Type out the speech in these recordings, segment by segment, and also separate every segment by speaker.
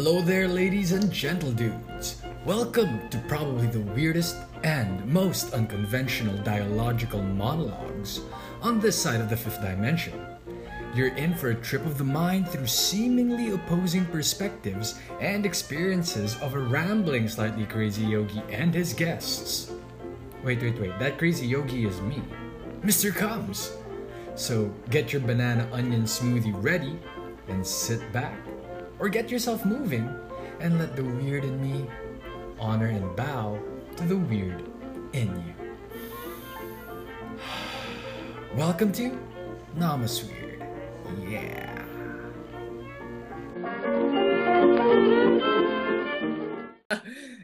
Speaker 1: Hello there, ladies and gentle dudes. Welcome to probably the weirdest and most unconventional dialogical monologues on this side of the fifth dimension. You're in for a trip of the mind through seemingly opposing perspectives and experiences of a rambling, slightly crazy yogi and his guests. Wait, wait, wait, that crazy yogi is me, Mr. Combs. So get your banana onion smoothie ready and sit back or get yourself moving and let the weird in me honor and bow to the weird in you. Welcome to Namas Weird. Yeah.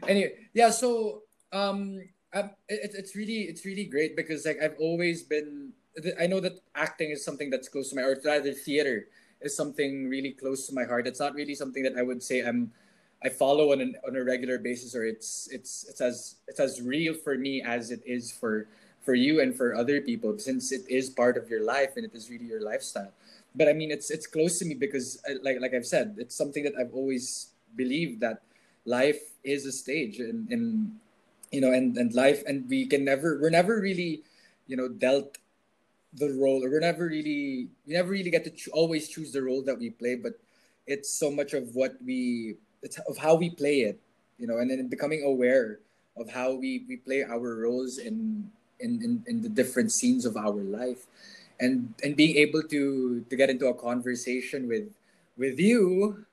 Speaker 1: anyway, yeah. So um, I, it, it's really it's really great because like I've always been. I know that acting is something that's close to my, or rather theater is something really close to my heart. It's not really something that I would say I'm I follow on an, on a regular basis or it's it's it's as it's as real for me as it is for for you and for other people since it is part of your life and it is really your lifestyle. But I mean it's it's close to me because uh, like like I've said, it's something that I've always believed that life is a stage and and you know and and life and we can never we're never really you know dealt the role or we're never really we never really get to cho- always choose the role that we play but it's so much of what we it's of how we play it you know and then becoming aware of how we we play our roles in in in, in the different scenes of our life. And and being able to to get into a conversation with with you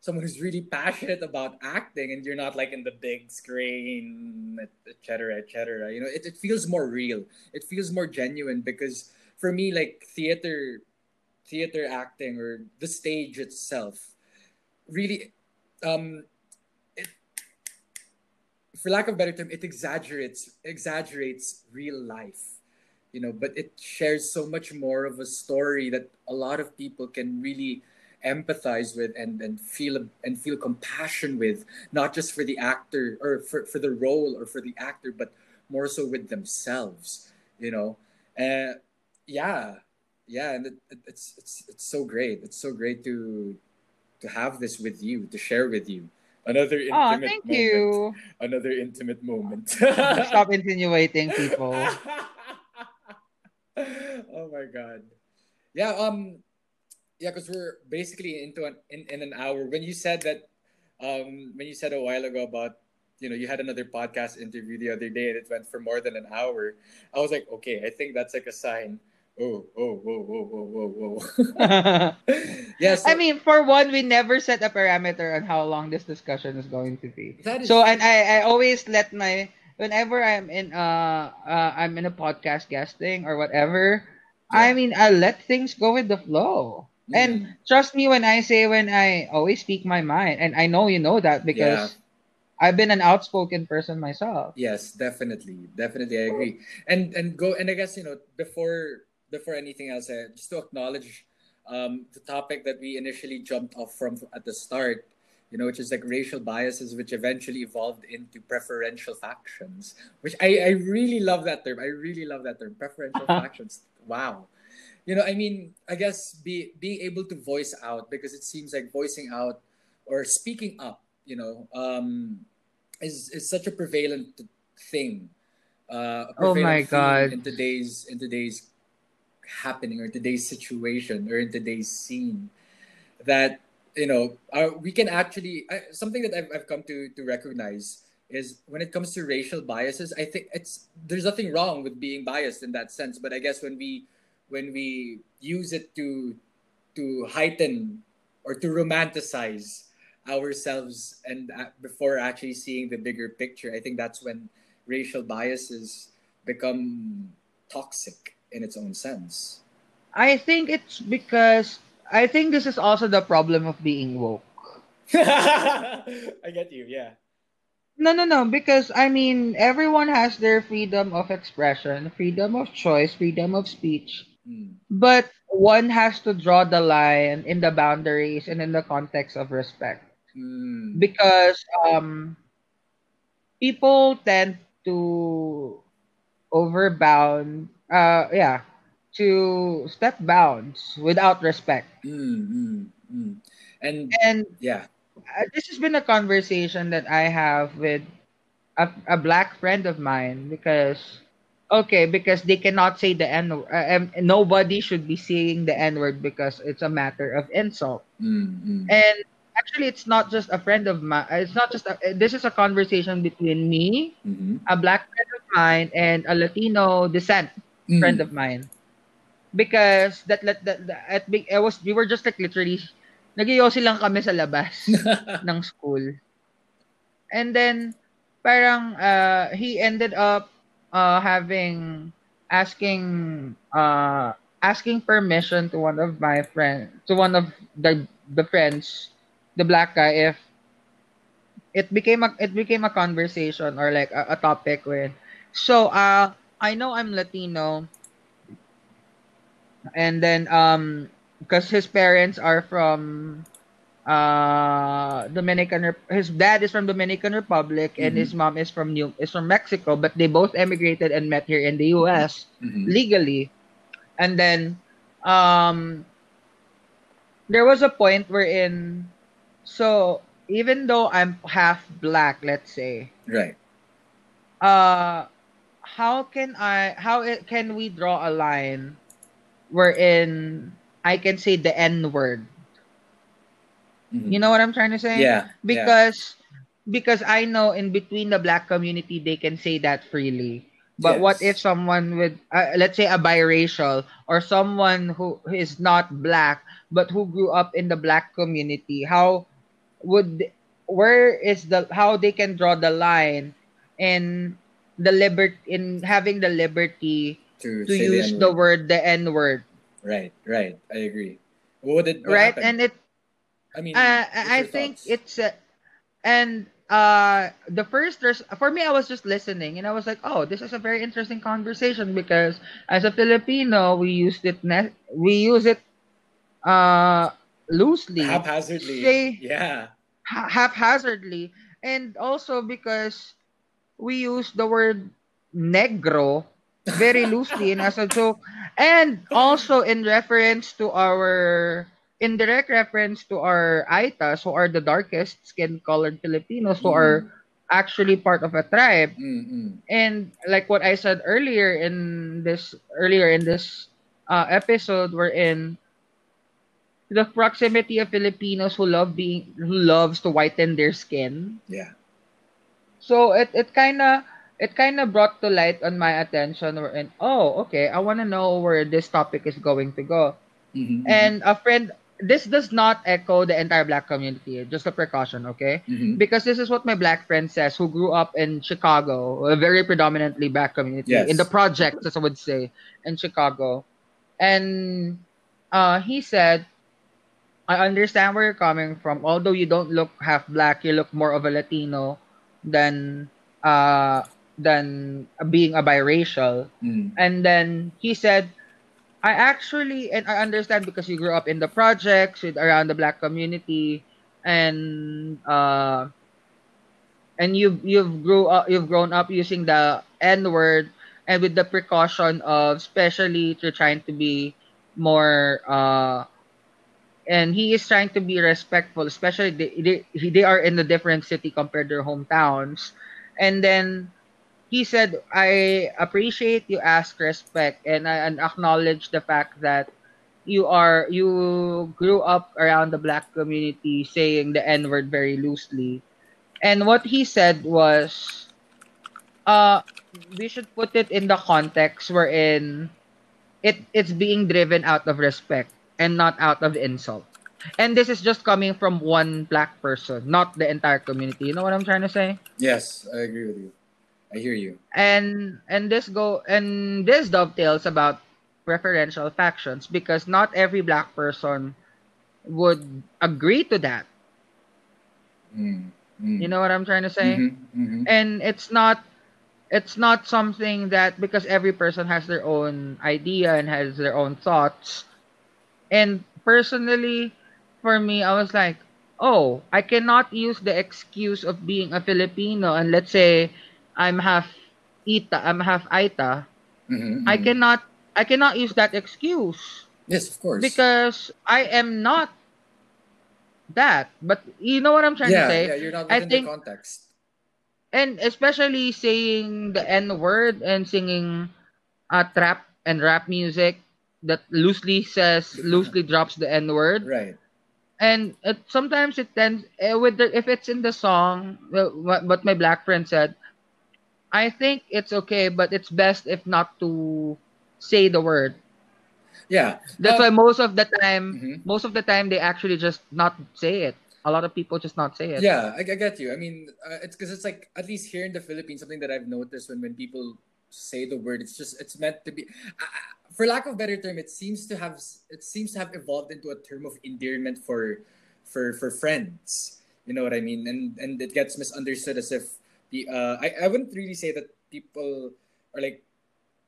Speaker 1: someone who's really passionate about acting and you're not like in the big screen etc etc you know it, it feels more real. It feels more genuine because for me like theater theater acting or the stage itself really um it, for lack of better term it exaggerates exaggerates real life you know but it shares so much more of a story that a lot of people can really empathize with and, and feel and feel compassion with not just for the actor or for, for the role or for the actor but more so with themselves you know? Uh, yeah. Yeah and it, it, it's it's it's so great. It's so great to to have this with you to share with you. Another intimate
Speaker 2: Oh, thank
Speaker 1: moment.
Speaker 2: you.
Speaker 1: another intimate moment.
Speaker 2: Stop insinuating people.
Speaker 1: oh my god. Yeah um yeah because we're basically into an in, in an hour. When you said that um when you said a while ago about you know you had another podcast interview the other day and it went for more than an hour i was like okay i think that's like a sign oh oh oh, oh, oh, oh, whoa yeah so
Speaker 2: I mean, for one, we never set a parameter on how long this discussion is going to be.
Speaker 1: that is
Speaker 2: So, and I, I always let my whenever I'm in uh, uh I'm in a podcast guesting or whatever, I mean, I let things go with the flow.
Speaker 1: Mm.
Speaker 2: And trust me when I say when I always speak my mind, and I know you know that because I've been an outspoken person myself.
Speaker 1: Yes, definitely, definitely, I agree. And and go and I guess you know before before anything else, uh, just to acknowledge um, the topic that we initially jumped off from at the start, you know, which is like racial biases, which eventually evolved into preferential factions. Which I I really love that term. I really love that term, preferential factions. Wow. You know, I mean, I guess be being able to voice out because it seems like voicing out or speaking up, you know, um, is is such a prevalent thing. Uh, a
Speaker 2: Oh my God.
Speaker 1: in today's in today's happening or today's situation or in today's scene that you know uh, we can actually I, something that I've, I've come to to recognize is when it comes to racial biases i think it's there's nothing wrong with being biased in that sense but i guess when we when we use it to to heighten or to romanticize ourselves and uh, before actually seeing the bigger picture i think that's when racial biases become toxic in its own sense
Speaker 2: I think it's because I think this is also the problem of being woke.
Speaker 1: i get you yeah
Speaker 2: No, no, no. Because I mean, everyone has their freedom of expression, freedom of choice, freedom of speech.
Speaker 1: Mm,
Speaker 2: But one has to draw the line in the boundaries and in the context of respect.
Speaker 1: mm,
Speaker 2: Because um, people tend to overbound. Uh, yeah, to step bounds without respect.
Speaker 1: mm, mm, mm. and
Speaker 2: And
Speaker 1: yeah
Speaker 2: uh, this has been a conversation that I have with a, a black friend of mine because okay because they cannot say the n uh, um, nobody should be saying the n word because it's a matter of insult
Speaker 1: Mm-hmm.
Speaker 2: and actually it's not just a friend of mine it's not just a, this is a conversation between me
Speaker 1: Mm-hmm.
Speaker 2: a black friend of mine and a latino descent friend of mine. Because that that, that, that at big I was we were just like literally nagyoyosi lang kami sa labas ng school. And then parang uh, he ended up uh, having asking uh, asking permission to one of my friend to one of the the friends the black guy if it became a it became a conversation or like a, a topic with. So uh I know I'm Latino and then um because his parents are from uh Dominican his dad is from Dominican Republic and
Speaker 1: Mhm.
Speaker 2: his mom is from New is from Mexico but they both emigrated and met here in the US
Speaker 1: Mhm.
Speaker 2: legally and then um there was a point wherein so even though I'm half black let's say
Speaker 1: Right.
Speaker 2: uh how can I how it, can we draw a line wherein I can say the N word?
Speaker 1: Mhm.
Speaker 2: You know what I'm trying to say?
Speaker 1: Yeah. yeah.
Speaker 2: Because because I know in between the black community they can say that freely. But what if someone with uh, let's say a biracial or someone who is not black but who grew up in the black community, how would where is the how they can draw the line in the libert in having the liberty
Speaker 1: to,
Speaker 2: to use
Speaker 1: the
Speaker 2: the
Speaker 1: N-word.
Speaker 2: the N word,
Speaker 1: Right. Right. I agree. What did what
Speaker 2: right?
Speaker 1: happened?
Speaker 2: And it
Speaker 1: I mean,
Speaker 2: uh, I think
Speaker 1: thoughts?
Speaker 2: it's uh, and uh the first there's for me I was just listening and I was like oh this is a very interesting conversation because as a Filipino we used it ne- we use it uh loosely
Speaker 1: haphazardly.
Speaker 2: say
Speaker 1: Yeah.
Speaker 2: ha- haphazardly and also because we use the word negro very loosely in as a joke and also in reference to our in direct reference to our aitas who are the darkest skin colored filipinos who are actually part of a tribe
Speaker 1: Mm-mm.
Speaker 2: and like what i said earlier in this earlier in this uh, episode we're in the proximity of filipinos who love being who loves to whiten their skin
Speaker 1: Yeah.
Speaker 2: So it it kind of it kind of brought to light on my attention and oh okay I want to know where this topic is going to go
Speaker 1: Mm-hmm.
Speaker 2: and a friend this does not echo the entire black community just a precaution okay
Speaker 1: Mhm.
Speaker 2: because this is what my black friend says who grew up in Chicago a very predominantly black community
Speaker 1: Yes.
Speaker 2: in the projects as I would say in Chicago and uh he said I understand where you're coming from although you don't look half black you look more of a Latino than uh than being a biracial
Speaker 1: Mm.
Speaker 2: and then he said I actually and I understand because you grew up in the projects with around the black community and uh and you've you've grew up you've grown up using the N word and with the precaution of especially to trying to be more uh and he is trying to be respectful especially they, they, they are in a different city compared to their hometowns. And then he said i appreciate you ask respect and and acknowledge the fact that you are you grew up around the black community saying the n word very loosely. And what he said was uh we should put it in the context wherein it it's being driven out of respect and not out of insult and this is just coming from one black person not the entire community you know what i'm trying to say
Speaker 1: Yes, I agree with you. I hear you.
Speaker 2: and and this go and this dovetails about preferential factions because not every black person would agree to that
Speaker 1: Mm. Mm.
Speaker 2: you know what i'm trying to say
Speaker 1: Mhm. Mhm.
Speaker 2: and it's not it's not something that because every person has their own idea and has their own thoughts and personally for me i was like oh i cannot use the excuse of being a filipino and let's say i'm half ita i'm half aita
Speaker 1: Mhm.
Speaker 2: i cannot i cannot use that excuse
Speaker 1: Yes, of course.
Speaker 2: because i am not that. But you know what I'm trying
Speaker 1: yeah,
Speaker 2: to say?
Speaker 1: yeah, you're not
Speaker 2: I think-
Speaker 1: the context.
Speaker 2: and especially saying the N word and singing uh, trap and rap music that loosely says loosely drops the N word
Speaker 1: Right.
Speaker 2: and it, sometimes it tends eh, with the, if it's in the song what, what my black friend said I think it's okay but it's best if not to say the word
Speaker 1: Yeah.
Speaker 2: that's
Speaker 1: Uh,
Speaker 2: why most of the time
Speaker 1: mhm.
Speaker 2: most of the time they actually just not say it a lot of people just not say it
Speaker 1: Yeah, I, I get you. I mean, uh, it's because it's like at least here in the Philippines, something that I've noticed when when people say the word, it's just it's meant to be. Uh, for lack of better term, it seems to have it seems to have evolved into a term of endearment for for for friends. You know what I mean? And and it gets misunderstood as if the uh, I I wouldn't really say that people are like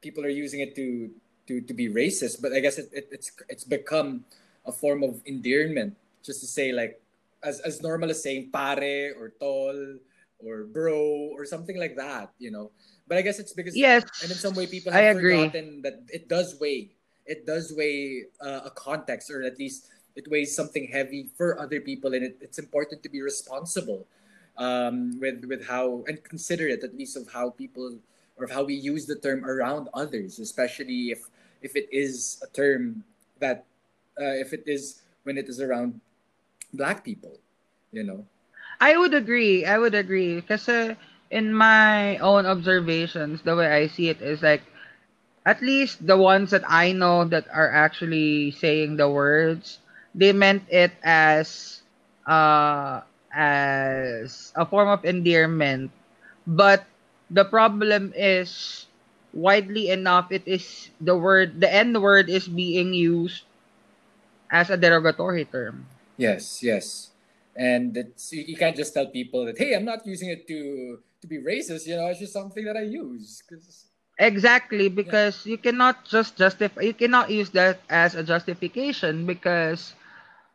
Speaker 1: people are using it to to to be racist, but I guess it, it it's it's become a form of endearment just to say like as as normal as saying pare or tol or bro or something like that, you know. But I guess it's because
Speaker 2: yes
Speaker 1: and in some way people
Speaker 2: I
Speaker 1: have
Speaker 2: agree
Speaker 1: forgotten that it does weigh. It does weigh uh, a context or at least it weighs something heavy for other people and it, it's important to be responsible um, with with how and considerate at least of how people or of how we use the term around others, especially if if it is a term that uh, if it is when it is around black people, you know.
Speaker 2: I would agree. I would agree. Because in my own observations, the way I see it is like, at least the ones that I know that are actually saying the words, they meant it as uh as a form of endearment. But the problem is widely enough it is the word the N word is being used as a derogatory term.
Speaker 1: Yes, yes. And you can't just tell people that hey, I'm not using it to to be racist. You know, it's just something that I use. 'Cause-
Speaker 2: Exactly, because you cannot just justify, you cannot use that as a justification because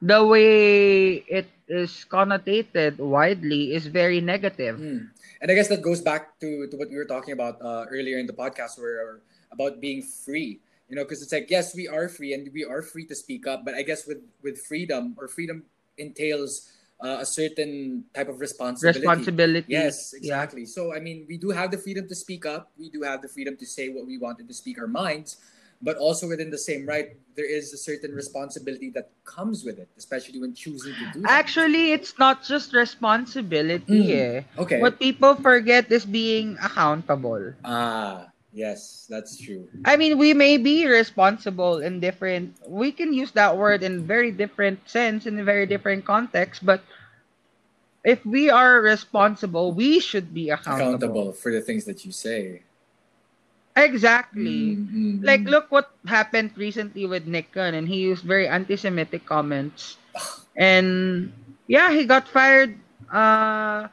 Speaker 2: the way it is connotated widely is very negative.
Speaker 1: Hmm. And I guess that goes back to, to what we were talking about uh, earlier in the podcast, where about being free. You know, because it's like yes, we are free and we are free to speak up, but I guess with with freedom or freedom entails uh, a certain type of responsibility.
Speaker 2: Responsibility.
Speaker 1: Yes,
Speaker 2: Yeah.
Speaker 1: exactly. So I mean, we do have the freedom to speak up. We do have the freedom to say what we want and to speak our minds, but also within the same right, there is a certain responsibility that comes with it, especially when choosing to do. that.
Speaker 2: Actually, it's not just responsibility.
Speaker 1: Mm.
Speaker 2: Eh.
Speaker 1: okay.
Speaker 2: What people forget is being accountable.
Speaker 1: Ah, yes, that's true.
Speaker 2: I mean, we may be responsible in different. We can use that word in very different sense in a very different context, but if we are responsible, we should be accountable.
Speaker 1: Accountable for the things that you say.
Speaker 2: Exactly.
Speaker 1: Mm, mm,
Speaker 2: Like, look what happened recently with Nick Cannon, and he used very anti-Semitic comments, and yeah, he got fired. Uh,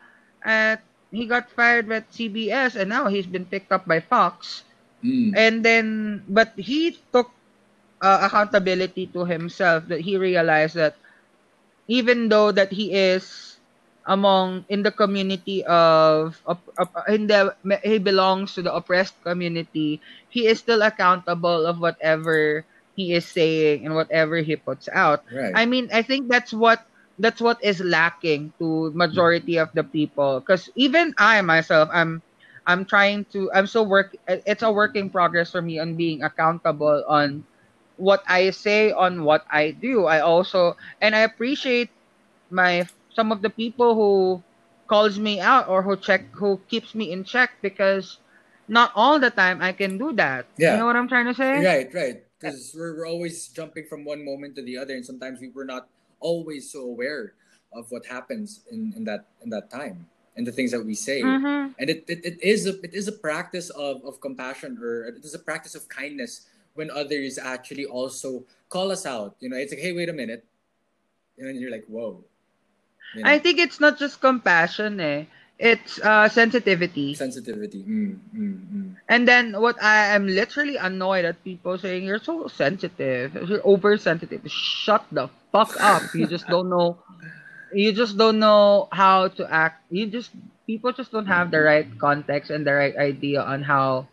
Speaker 2: at he got fired at CBS, and now he's been picked up by Fox.
Speaker 1: Mm.
Speaker 2: and then but he took uh, accountability to himself that he realized that even though that he is among in the community of, of, of in the he belongs to the oppressed community he is still accountable of whatever he is saying and whatever he puts out
Speaker 1: Right.
Speaker 2: I mean, I think that's what that's what is lacking to majority mm. of the people. Because even I myself, I'm I'm trying to I'm so work. It's a work in progress for me on being accountable on what I say, on what I do. I also and I appreciate my some of the people who calls me out or who check who keeps me in check because not all the time I can do that.
Speaker 1: Yeah.
Speaker 2: You know what I'm trying to say?
Speaker 1: Right, right. Because we're, we're always jumping from one moment to the other, and sometimes we were not always so aware of what happens in, in that in that time and the things that we say.
Speaker 2: Mhm.
Speaker 1: And it, it, it is a it is a practice of, of compassion or it is a practice of kindness when others actually also call us out. You know, it's like, hey, wait a minute. And you're like, whoa. You know,
Speaker 2: I think it's not just compassion, eh. It's uh, sensitivity.
Speaker 1: sensitivity. Mm, mm, mm.
Speaker 2: And then what I am literally annoyed at people saying you're so sensitive, you're oversensitive. Shut the fuck up. You just don't know. You just don't know how to act. You just people just don't have the right context and the right idea on how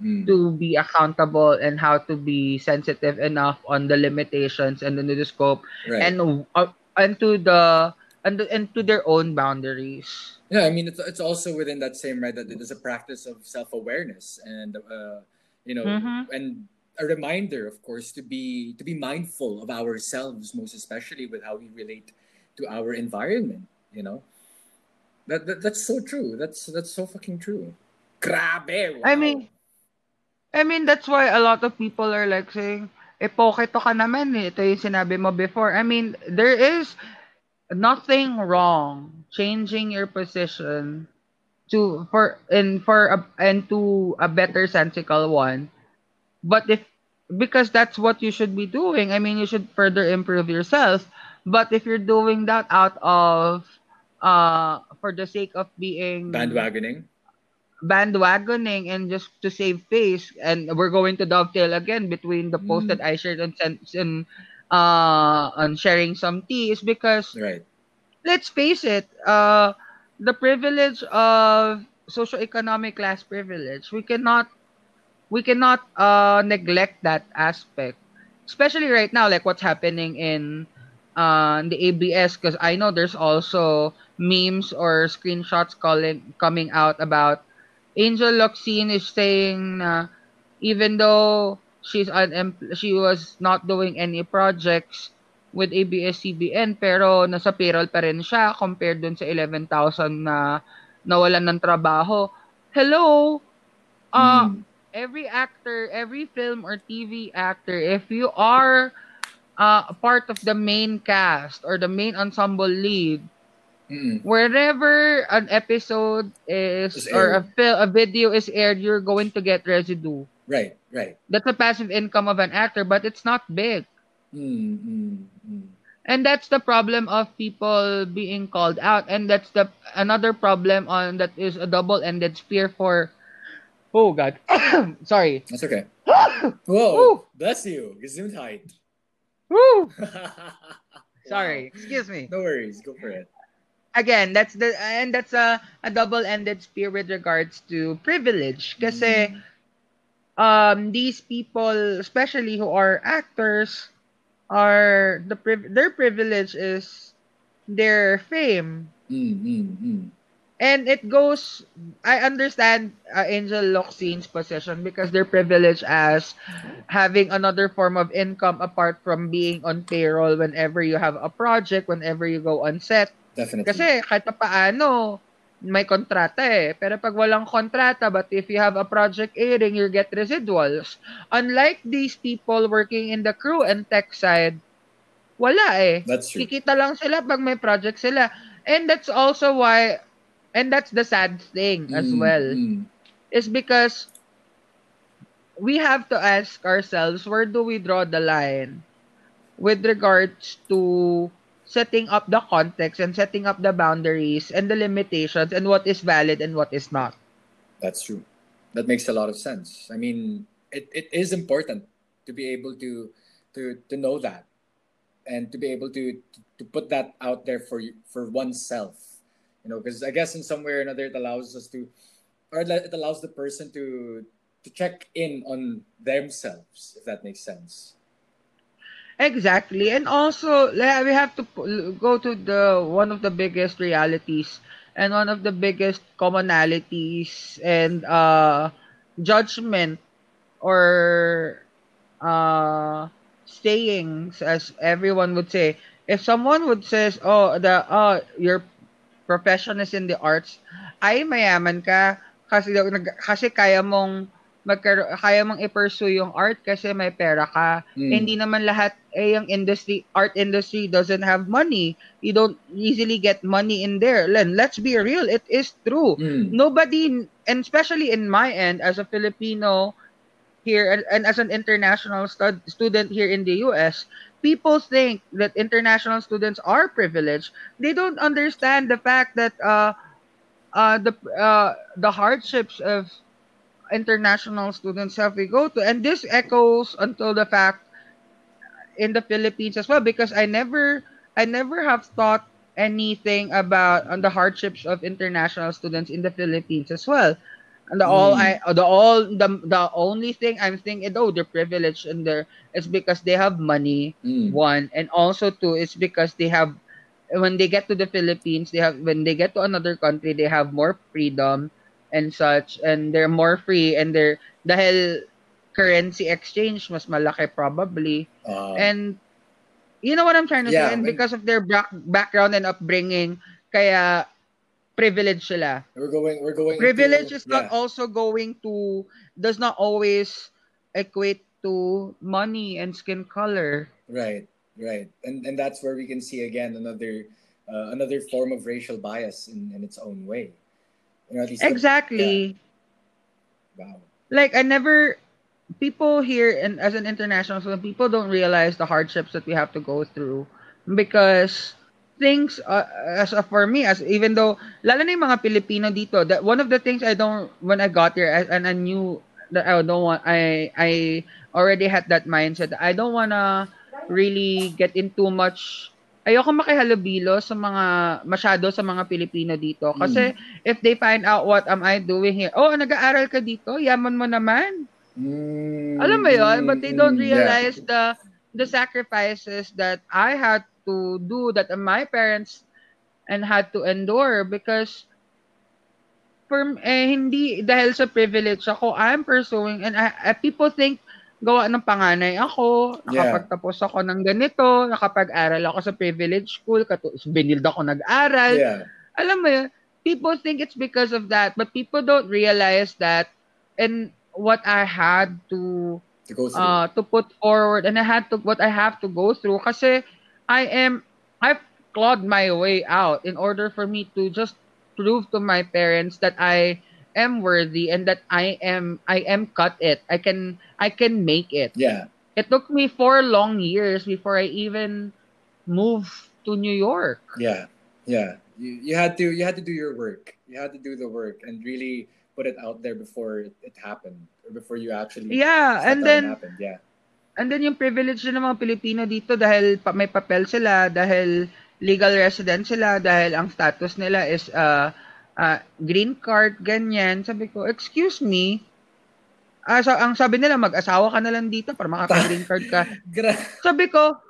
Speaker 1: Mm.
Speaker 2: to be accountable and how to be sensitive enough on the limitations and the, the scope
Speaker 1: Right.
Speaker 2: and uh, and to the and, and to their own boundaries.
Speaker 1: Yeah, I mean it's it's also within that same right that it is a practice of self awareness and uh, you know
Speaker 2: Mhm.
Speaker 1: and a reminder, of course, to be to be mindful of ourselves, most especially with how we relate to our environment. You know, that, that that's so true. That's that's so fucking true. Grabe.
Speaker 2: I mean, I mean, that's why a lot of people are like saying, eh, poketo ka naman eh. Ito yung sinabi mo before. I mean, there is nothing wrong changing your position to for and for a, and to a better sensical one. But if because that's what you should be doing. I mean, you should further improve yourself. But if you're doing that out of uh for the sake of being
Speaker 1: bandwagoning.
Speaker 2: bandwagoning and just to save face and we're going to dovetail again between the post
Speaker 1: Mm.
Speaker 2: that I shared on sen- in uh on sharing some tea is because
Speaker 1: Right.
Speaker 2: let's face it uh the privilege of socioeconomic class privilege we cannot we cannot uh neglect that aspect especially right now like what's happening in uh the ABS because I know there's also memes or screenshots calling coming out about Angel Locsin is saying na even though she's unem- she was not doing any projects with ABS-CBN pero nasa payroll pa rin siya compared dun sa 11,000 na nawalan ng trabaho. Hello! Uh,
Speaker 1: Mm.
Speaker 2: every actor, every film or TV actor, if you are uh, a part of the main cast or the main ensemble lead,
Speaker 1: Mm.
Speaker 2: wherever an episode is
Speaker 1: Is
Speaker 2: or a fil- a video is aired, you're going to get residue.
Speaker 1: Right. Right.
Speaker 2: That's a passive income of an actor, but it's not big.
Speaker 1: Mm, mm, mm.
Speaker 2: And that's the problem of people being called out. And that's the another problem on that is a double-ended spear for Oh god. Sorry.
Speaker 1: That's okay.
Speaker 2: Woo!
Speaker 1: Whoa. Bless you. Gesundheit.
Speaker 2: Woo! Sorry. Excuse me.
Speaker 1: No worries. Go for it.
Speaker 2: Again, that's the and that's a, a double-ended spear with regards to privilege. Kasi um these people, especially who are actors, are the priv- their privilege is their fame.
Speaker 1: Mm, mm, mm.
Speaker 2: And it goes, I understand uh, Angel Locsin's position because they're privileged as having another form of income apart from being on payroll whenever you have a project, whenever you go on set.
Speaker 1: Definitely.
Speaker 2: Kasi kahit pa paano, may kontrata eh. Pero pag walang kontrata, but if you have a project airing, you get residuals. Unlike these people working in the crew and tech side, wala eh.
Speaker 1: That's true.
Speaker 2: Kikita lang sila pag may project sila. And that's also why, and that's the sad thing as
Speaker 1: Mm,
Speaker 2: well,
Speaker 1: mm.
Speaker 2: is because we have to ask ourselves, where do we draw the line with regards to setting up the context and setting up the boundaries and the limitations and what is valid and what is not.
Speaker 1: That's true. That makes a lot of sense. I mean, it, it is important to be able to to to know that and to be able to to put that out there for for oneself. You know, because I guess in some way or another it allows us to or it allows the person to to check in on themselves, if that makes sense.
Speaker 2: Exactly. And also, we have to go to the one of the biggest realities and one of the biggest commonalities and uh judgment or uh sayings as everyone would say. If someone would says, "Oh, the uh your profession is in the arts," ay mayaman ka kasi kasi kaya mong magkaro kaya mong i-pursue yung art kasi may pera ka.
Speaker 1: Mm.
Speaker 2: Hindi naman lahat eh yung industry art industry doesn't have money. You don't easily get money in there. Len, let's be real, it is true.
Speaker 1: Mm.
Speaker 2: Nobody and especially in my end as a Filipino here and, and as an international stud, student here in the US, people think that international students are privileged. They don't understand the fact that uh uh the uh the hardships of international students have we go to and this echoes until the fact in the Philippines as well because I never I never have thought anything about on the hardships of international students in the Philippines as well. And the all I the all the the only thing I'm thinking oh they're privileged and they're it's because they have money
Speaker 1: Mm.
Speaker 2: one and also two it's because they have when they get to the Philippines, they have when they get to another country, they have more freedom and such and they're more free and they're dahil currency exchange mas malaki probably
Speaker 1: Uh,
Speaker 2: and you know what I'm trying to
Speaker 1: Yeah,
Speaker 2: say and
Speaker 1: and-
Speaker 2: because of their back, background and upbringing kaya privilege sila
Speaker 1: we're going. We're going.
Speaker 2: privilege is not
Speaker 1: yeah,
Speaker 2: also going to does not always equate to money and skin color
Speaker 1: right, right, and and that's where we can see again another uh, another form of racial bias in, in its own way. You know, at least
Speaker 2: exactly.
Speaker 1: Wow.
Speaker 2: like I never people here and as an international student, people don't realize the hardships that we have to go through because things uh, as uh, for me as even though lalo na yung mga Pilipino dito that one of the things I don't when I got here I- and I knew that I don't want I I already had that mindset I don't wanna really get into much ayoko makihalubilo sa mga masyado sa mga Pilipino dito. Kasi if they find out what am I doing here oh nag-aaral ka dito? Yaman mo naman.
Speaker 1: Mm,
Speaker 2: alam mo yun, but they don't
Speaker 1: mm, yeah.
Speaker 2: realize the the sacrifices that I had to do that my parents and had to endure. Because for eh, hindi dahil sa privilege ako I'm pursuing and I, I- people think gawa ng panganay ako,
Speaker 1: Yeah.
Speaker 2: nakapagtapos ako ng ganito, nakapag-aral ako sa privilege school, katu- binild ako nag-aral,
Speaker 1: Yeah.
Speaker 2: alam mo yun, people think it's because of that, but people don't realize that and what I had to
Speaker 1: To go through.
Speaker 2: uh to put forward and I had to what I have to go through kasi I am I've clawed my way out in order for me to just prove to my parents that I am worthy and that I am I am cut it. I can I can make it.
Speaker 1: yeah.
Speaker 2: It took me four long years before I even moved to New York.
Speaker 1: Yeah, yeah. You, you had to you had to do your work. You had to do the work and really put it out there before it, it happened or before you actually
Speaker 2: Yeah, and then
Speaker 1: happened. Yeah,
Speaker 2: And then yung privilege din ng mga Pilipino dito dahil pa, may papel sila, dahil legal resident sila, dahil ang status nila is uh, uh, green card, ganyan. Sabi ko, excuse me, ah, so, ang sabi nila, mag-asawa ka na lang dito para makaka-green card ka. Sabi ko,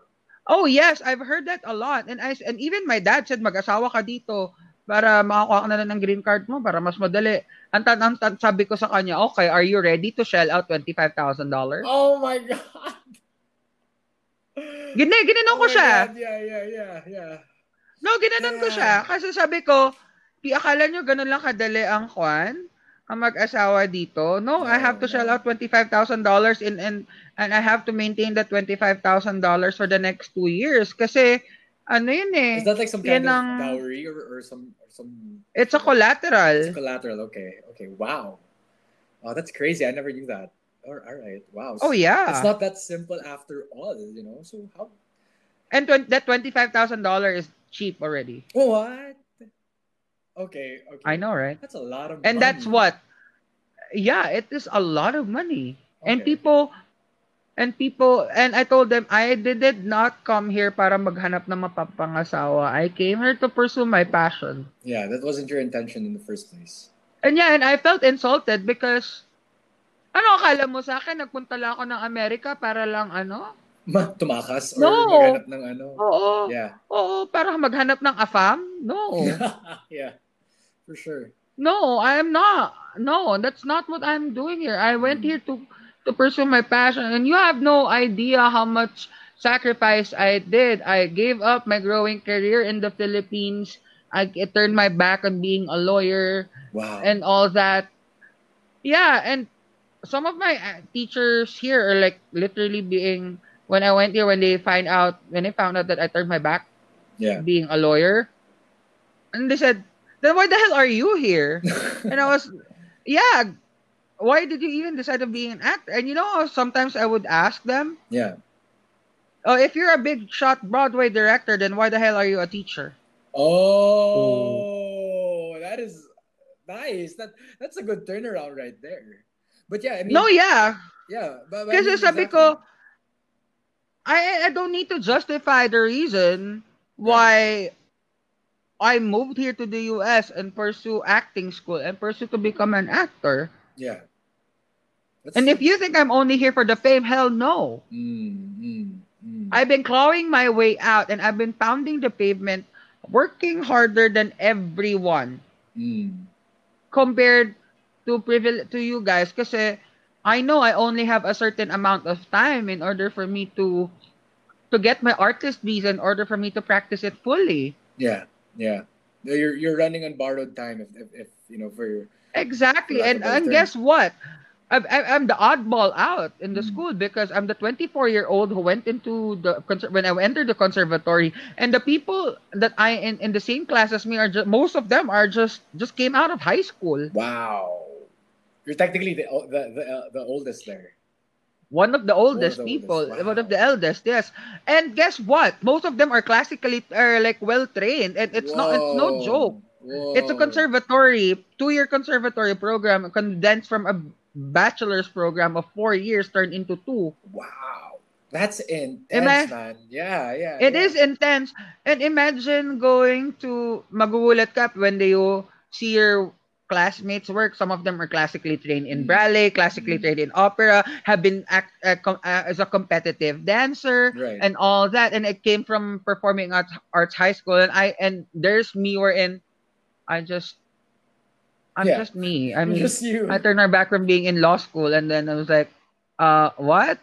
Speaker 2: oh yes, I've heard that a lot. And, I, and even my dad said, mag-asawa ka dito para makakuha ka na lang ng green card mo para mas madali. Ang, tan- ang tan- sabi ko sa kanya, okay, are you ready to shell out $25,000?
Speaker 1: oh my god.
Speaker 2: Gine, ginanon
Speaker 1: Oh
Speaker 2: ko siya.
Speaker 1: God, Yeah, yeah, yeah, yeah.
Speaker 2: No, ginanon ko
Speaker 1: Yeah.
Speaker 2: siya. Kasi sabi ko, di akala nyo ganun lang kadali ang kwan, ang mag-asawa dito. No, I have to shell out $25,000 in and and I have to maintain that $25,000 for the next two years. Kasi, ano yun eh,
Speaker 1: Is that like some kind of
Speaker 2: ang-
Speaker 1: dowry or, or some or some?
Speaker 2: it's a collateral.
Speaker 1: It's collateral. Okay, okay. Wow. Oh, that's crazy. I never knew that. All all right. Wow.
Speaker 2: Oh yeah.
Speaker 1: It's not that simple after all, you know. So how?
Speaker 2: And twen- that $25,000 is cheap already.
Speaker 1: What? Okay. Okay.
Speaker 2: I know, right?
Speaker 1: That's a lot of.
Speaker 2: And that's what, yeah, it is a lot of money. And people, and people, and I told them, I did not come here para maghanap ng mapapangasawa. I came here to pursue my passion.
Speaker 1: Yeah, that wasn't your intention in the first place.
Speaker 2: And yeah, and I felt insulted because, ano akala mo sa akin, nagpunta lang ako ng Amerika para lang ano?
Speaker 1: Ma, tumakas or
Speaker 2: No.
Speaker 1: maghanap ng ano?
Speaker 2: Oo,
Speaker 1: Yeah.
Speaker 2: oo, para maghanap ng afam? No.
Speaker 1: yeah. For sure.
Speaker 2: No, I am not. No, that's not what I'm doing here. I went
Speaker 1: Mm.
Speaker 2: here to to pursue my passion, and you have no idea how much sacrifice I did. I gave up my growing career in the Philippines. I, I turned my back on being a lawyer
Speaker 1: Wow.
Speaker 2: and all that. Yeah, and some of my uh, teachers here are like literally being when I went here when they find out when they found out that I turned my back
Speaker 1: yeah.
Speaker 2: being a lawyer, and they said, "Then why the hell are you here?" And I was, yeah, why did you even decide of being an actor? And you know, sometimes I would ask them,
Speaker 1: yeah.
Speaker 2: oh, if you're a big shot Broadway director, then why the hell are you a teacher?
Speaker 1: Oh, that is nice. That that's a good turnaround right there. But yeah, I mean,
Speaker 2: no, yeah.
Speaker 1: yeah. But, but I
Speaker 2: Kasi
Speaker 1: mean,
Speaker 2: sabi
Speaker 1: exactly.
Speaker 2: ko, I, I don't need to justify the reason why I moved here to the US and pursue acting school and pursue to become an actor.
Speaker 1: yeah. That's
Speaker 2: And if you think I'm only here for the fame, hell no.
Speaker 1: Mm, mm, mm.
Speaker 2: I've been clawing my way out and I've been pounding the pavement working harder than everyone
Speaker 1: Mm.
Speaker 2: compared to privil to you guys Because I know I only have a certain amount of time in order for me to to get my artist visa in order for me to practice it fully.
Speaker 1: Yeah, yeah. You're you're running on borrowed time if if, if you know for your
Speaker 2: Exactly.
Speaker 1: For
Speaker 2: And
Speaker 1: of a better
Speaker 2: and
Speaker 1: term.
Speaker 2: guess what? I'm, I'm I'm the oddball out in the
Speaker 1: Mm.
Speaker 2: school because I'm the 24 year old who went into the when I entered the conservatory and the people that I in, in the same class as me are just most of them are just just came out of high school.
Speaker 1: wow. You're technically the the the, uh, the oldest there.
Speaker 2: One of the oldest
Speaker 1: the
Speaker 2: people,
Speaker 1: oldest,
Speaker 2: one of the eldest, yes. And guess what? Most of them are classically are like well trained, and it's not it's no
Speaker 1: Whoa.
Speaker 2: joke. It's a conservatory, two year conservatory program condensed from a bachelor's program of four years turned into two.
Speaker 1: Wow. That's intense,
Speaker 2: Ima-
Speaker 1: man. Yeah, yeah.
Speaker 2: It
Speaker 1: yeah.
Speaker 2: is intense. And imagine going to magugulat ka when they you see your classmates work. Some of them are classically trained in
Speaker 1: Mm.
Speaker 2: ballet, classically
Speaker 1: Mm.
Speaker 2: trained in opera, have been act, uh, com- uh, as a competitive dancer
Speaker 1: Right.
Speaker 2: and all that. And it came from performing arts, arts high school. And I and there's me wherein I just I'm
Speaker 1: Yeah.
Speaker 2: just me. I mean
Speaker 1: just you.
Speaker 2: I turned my back from being in law school, and then I was like, uh, what?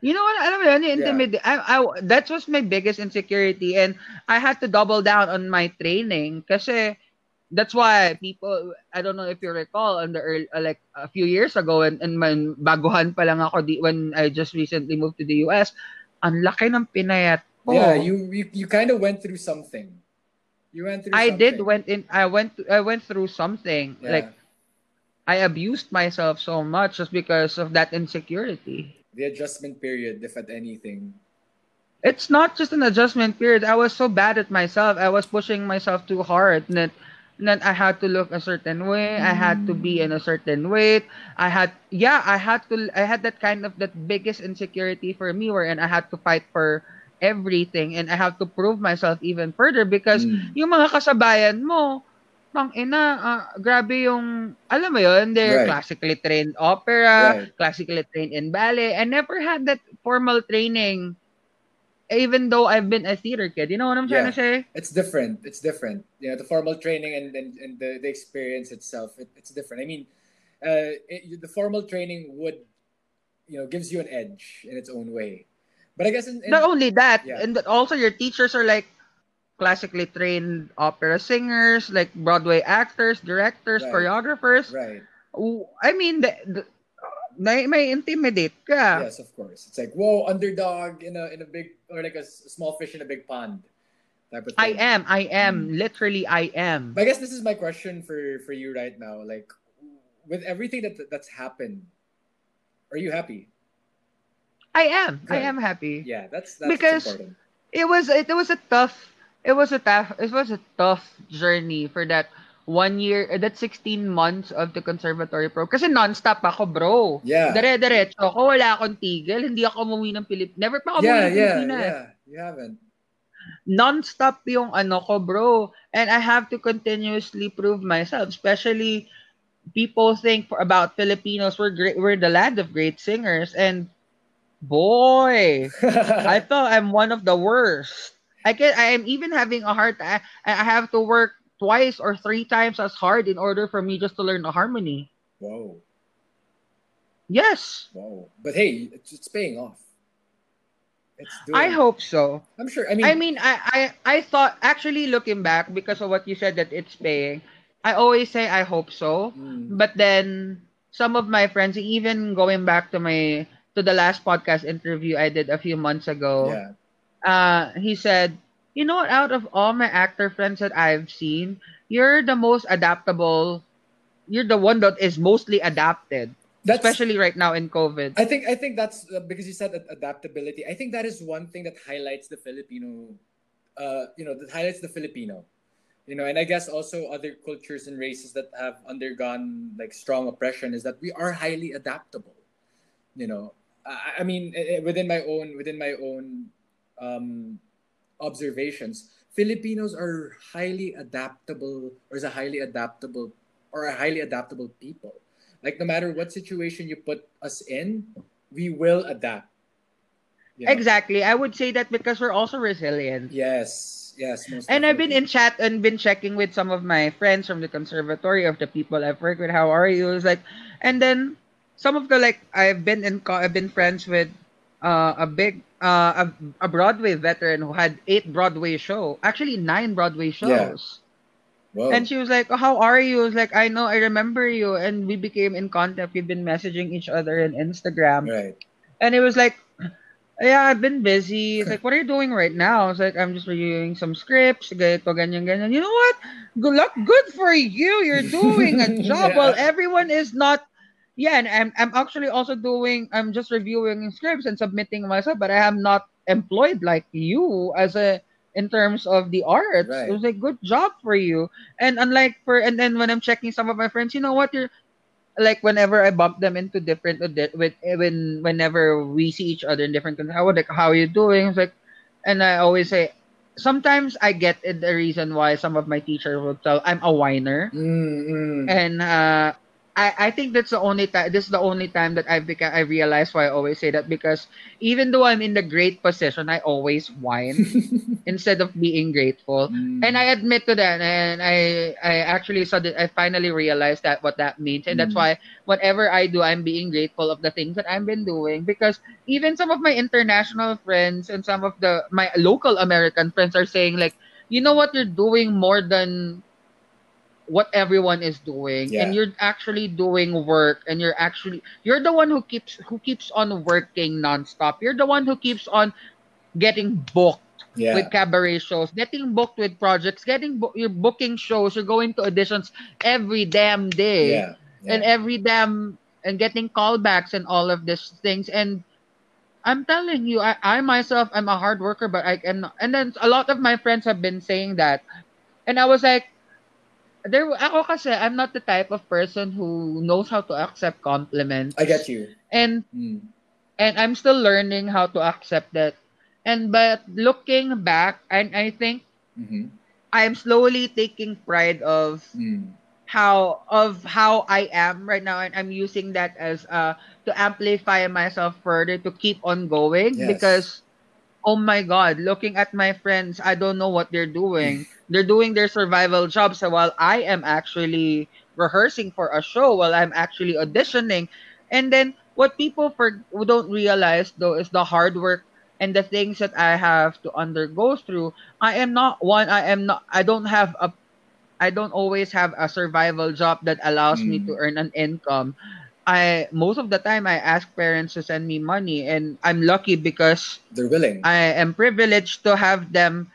Speaker 2: You know what? I don't know. Intimidate. I, I, that was my biggest insecurity, and I had to double down on my training kasi that's why people, I don't know if you recall, on the early, uh, like a few years ago, and, and man, baguhan pa lang ako di, when I just recently moved to the US, ang laki ng pinayat ko.
Speaker 1: Yeah, you you, you kind of went through something. You went through
Speaker 2: I did went in. I went. I went through something
Speaker 1: Yeah.
Speaker 2: like I abused myself so much just because of that insecurity.
Speaker 1: the adjustment period, if at anything.
Speaker 2: It's not just an adjustment period. I was so bad at myself. I was pushing myself too hard. That, that I had to look a certain way. I had to be in a certain weight. I had, yeah, I had to, I had that kind of, that biggest insecurity for me wherein I had to fight for everything and I have to prove myself even further because
Speaker 1: Mm.
Speaker 2: yung mga kasabayan mo, pang ina, ah, grabe yung, alam mo yun, they're
Speaker 1: Right.
Speaker 2: classically trained opera,
Speaker 1: Right.
Speaker 2: classically trained in ballet. I never had that formal training, even though I've been a theater kid. You know what I'm trying to say?
Speaker 1: It's different. It's different. You know, the formal training and, and, and the, the experience itself, it, it's different. I mean, uh, it, the formal training would, you know, gives you an edge in its own way. But I guess in, in
Speaker 2: Not only that,
Speaker 1: Yeah.
Speaker 2: and also your teachers are like classically trained opera singers, like Broadway actors, directors,
Speaker 1: Right.
Speaker 2: choreographers.
Speaker 1: right,
Speaker 2: I mean, the, the, may, may intimidate ka.
Speaker 1: yes, of course. It's like whoa, underdog in a in a big or like a small fish in a big pond type of thing.
Speaker 2: I am. I am.
Speaker 1: Mm.
Speaker 2: Literally, I am.
Speaker 1: But I guess this is my question for for you right now. Like, with everything that that's happened, are you happy?
Speaker 2: I am. I am happy.
Speaker 1: Yeah, that's that's
Speaker 2: Because-
Speaker 1: important.
Speaker 2: It was it was a tough it was a tough it was a tough journey for that one year uh, that 16 months of the conservatory pro kasi non-stop ako bro
Speaker 1: Yeah.
Speaker 2: dire-diretso ako wala akong tigil hindi ako umuwi ng Pilip never pa ako
Speaker 1: Yeah,
Speaker 2: umuwi ng
Speaker 1: yeah,
Speaker 2: Pilipinas
Speaker 1: yeah. You haven't.
Speaker 2: non-stop yung ano ko, bro. And I have to continuously prove myself, especially people think for, about Filipinos we're great we're the land of great singers and boy, I thought I'm one of the worst. I can I am even having a hard I, I have to work twice or three times as hard in order for me just to learn the harmony.
Speaker 1: Whoa,
Speaker 2: Yes.
Speaker 1: whoa. But hey, it's, it's paying off. It's doing.
Speaker 2: I hope so.
Speaker 1: I'm sure. I mean,
Speaker 2: I mean, I, I, I thought actually looking back because of what you said that it's paying. I always say I hope so,
Speaker 1: mm,
Speaker 2: but then some of my friends, even going back to my to the last podcast interview I did a few months ago,
Speaker 1: yeah,
Speaker 2: uh, he said, "You know what? Out of all my actor friends that I've seen, you're the most adaptable. You're the one that is mostly adapted,
Speaker 1: that's.
Speaker 2: especially right now in COVID."
Speaker 1: I think I think that's uh, because you said adaptability. I think that is one thing that highlights the Filipino, uh, you know, that highlights the Filipino, you know, and I guess also other cultures and races that have undergone like strong oppression is that we are highly adaptable, you know. I, I mean, eh, eh, within my own within my own um, observations, Filipinos are highly adaptable, or is a highly adaptable, or a highly adaptable people. Like no matter what situation you put us in, we will adapt. You know?
Speaker 2: Exactly, I would say that because we're also resilient.
Speaker 1: Yes. yes,
Speaker 2: And I've been in chat and been checking with some of my friends from the conservatory of the people I've worked with. How are you? It's like, and then some of the like I've been in I've been friends with uh, a big uh, a, a Broadway veteran who had eight Broadway show, actually nine Broadway
Speaker 1: Yeah.
Speaker 2: shows.
Speaker 1: Whoa.
Speaker 2: And she was like, oh, "How are you?" I was like, "I know, I remember you." And we became in contact. We've been messaging each other in Instagram.
Speaker 1: right.
Speaker 2: And it was like, yeah, I've been busy. It's like, what are you doing right now? I was like, I'm just reviewing some scripts, ganito, ganyan, ganyan. You know what? Good luck. Good for you. You're doing a job
Speaker 1: Yeah.
Speaker 2: while everyone is not. Yeah, and I'm, I'm actually also doing, I'm just reviewing scripts and submitting myself, but I am not employed like you as a, in terms of the arts.
Speaker 1: Right.
Speaker 2: It was like, good job for you. And unlike for, and then when I'm checking some of my friends, you know what? You're, like whenever I bump them into different with when whenever we see each other in different how like how are you doing? It's like, and I always say, sometimes I get it the reason why some of my teachers will tell I'm a whiner,
Speaker 1: Mm, mm.
Speaker 2: and uh, I I think that's the only time. This is the only time that I've become I realized why I always say that because even though I'm in the great position, I always whine instead of being grateful.
Speaker 1: Mm.
Speaker 2: And I admit to that, and I I actually saw that I finally realized that what that means, and that's
Speaker 1: Mm.
Speaker 2: why whatever I do, I'm being grateful of the things that I've been doing because even some of my international friends and some of the my local American friends are saying like, you know what, you're doing more than what everyone is doing and you're actually doing work and you're actually you're the one who keeps who keeps on working nonstop you're the one who keeps on getting booked
Speaker 1: yeah.
Speaker 2: with cabaret shows, getting booked with projects, getting bo- you're booking shows, you're going to auditions every damn day,
Speaker 1: yeah. yeah.
Speaker 2: and every damn and getting callbacks and all of these things. And I'm telling you, I, I myself I'm a hard worker, but I not. And then a lot of my friends have been saying that, and I was like. There, ako kasi, I'm not the type of person who knows how to accept compliments.
Speaker 1: I get you.
Speaker 2: And
Speaker 1: Mm.
Speaker 2: and I'm still learning how to accept that. And but looking back, and I think
Speaker 1: hmm
Speaker 2: I'm slowly taking pride of
Speaker 1: Mm.
Speaker 2: how of how I am right now, and I'm using that as uh to amplify myself further to keep on going
Speaker 1: Yes.
Speaker 2: because oh my god, looking at my friends, I don't know what they're doing. they're doing their survival jobs while I am actually rehearsing for a show, while I'm actually auditioning. And then what people for don't realize though is the hard work and the things that I have to undergo through. I am not one. I am not. I don't have a. I don't always have a survival job that allows me to
Speaker 1: Mm.
Speaker 2: earn an income. I most of the time I ask parents to send me money, and I'm lucky because
Speaker 1: They're willing.
Speaker 2: I am privileged to have them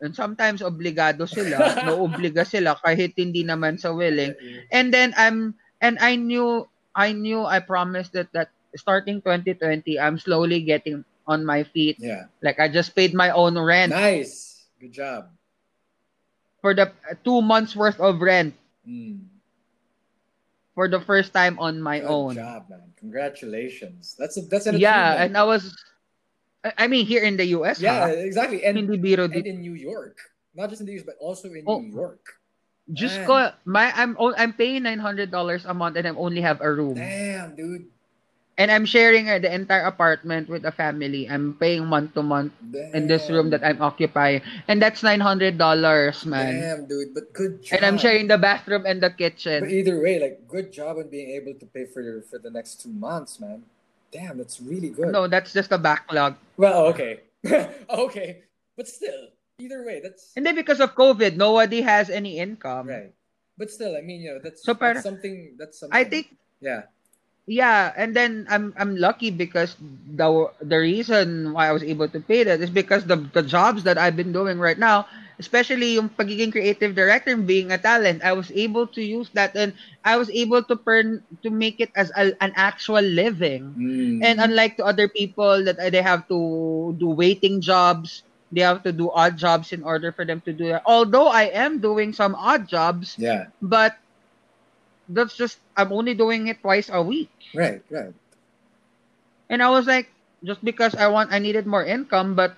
Speaker 2: and sometimes obligado sila, noobliga sila kahit hindi naman sa willing. And then I'm and I knew I knew I promised that that starting 2020 I'm slowly getting on my feet.
Speaker 1: yeah.
Speaker 2: Like I just paid my own rent
Speaker 1: Nice. Good job.
Speaker 2: for the uh, 2 months worth of rent
Speaker 1: Mm.
Speaker 2: For the first time on my
Speaker 1: Good
Speaker 2: own.
Speaker 1: job, man. Congratulations. That's a, that's an
Speaker 2: Yeah, and I was I mean here in the US,
Speaker 1: yeah,
Speaker 2: ha?
Speaker 1: exactly. And,
Speaker 2: Hindi biro
Speaker 1: and in New York, not just in the US, but also in
Speaker 2: Oh.
Speaker 1: New York.
Speaker 2: Just
Speaker 1: Man.
Speaker 2: ko, my I'm I'm paying $900 a month and I only have a room.
Speaker 1: Damn, dude.
Speaker 2: And I'm sharing uh, the entire apartment with a family. I'm paying month to month
Speaker 1: Damn.
Speaker 2: in this room that I'm occupying. And that's $900, man.
Speaker 1: Damn, dude. But good job.
Speaker 2: And I'm sharing the bathroom and the kitchen.
Speaker 1: But either way, like, good job on being able to pay for your, for the next two months, man. Damn, that's really good.
Speaker 2: No, that's just a backlog.
Speaker 1: Well, okay. okay. But still, either way, that's
Speaker 2: And then because of COVID, nobody has any income.
Speaker 1: right. But still, I mean, you know, that's,
Speaker 2: So,
Speaker 1: that's something. That's something.
Speaker 2: I think
Speaker 1: Yeah.
Speaker 2: Yeah, and then I'm I'm lucky because the the reason why I was able to pay that is because the the jobs that I've been doing right now, especially yung pagiging creative director and being a talent, I was able to use that and I was able to earn to make it as a, an actual living.
Speaker 1: Mm.
Speaker 2: And unlike to other people that they have to do waiting jobs, they have to do odd jobs in order for them to do that. Although I am doing some odd jobs,
Speaker 1: yeah.
Speaker 2: but that's just I'm only doing it twice a week.
Speaker 1: Right. Right.
Speaker 2: And I was like, just because I want, I needed more income, but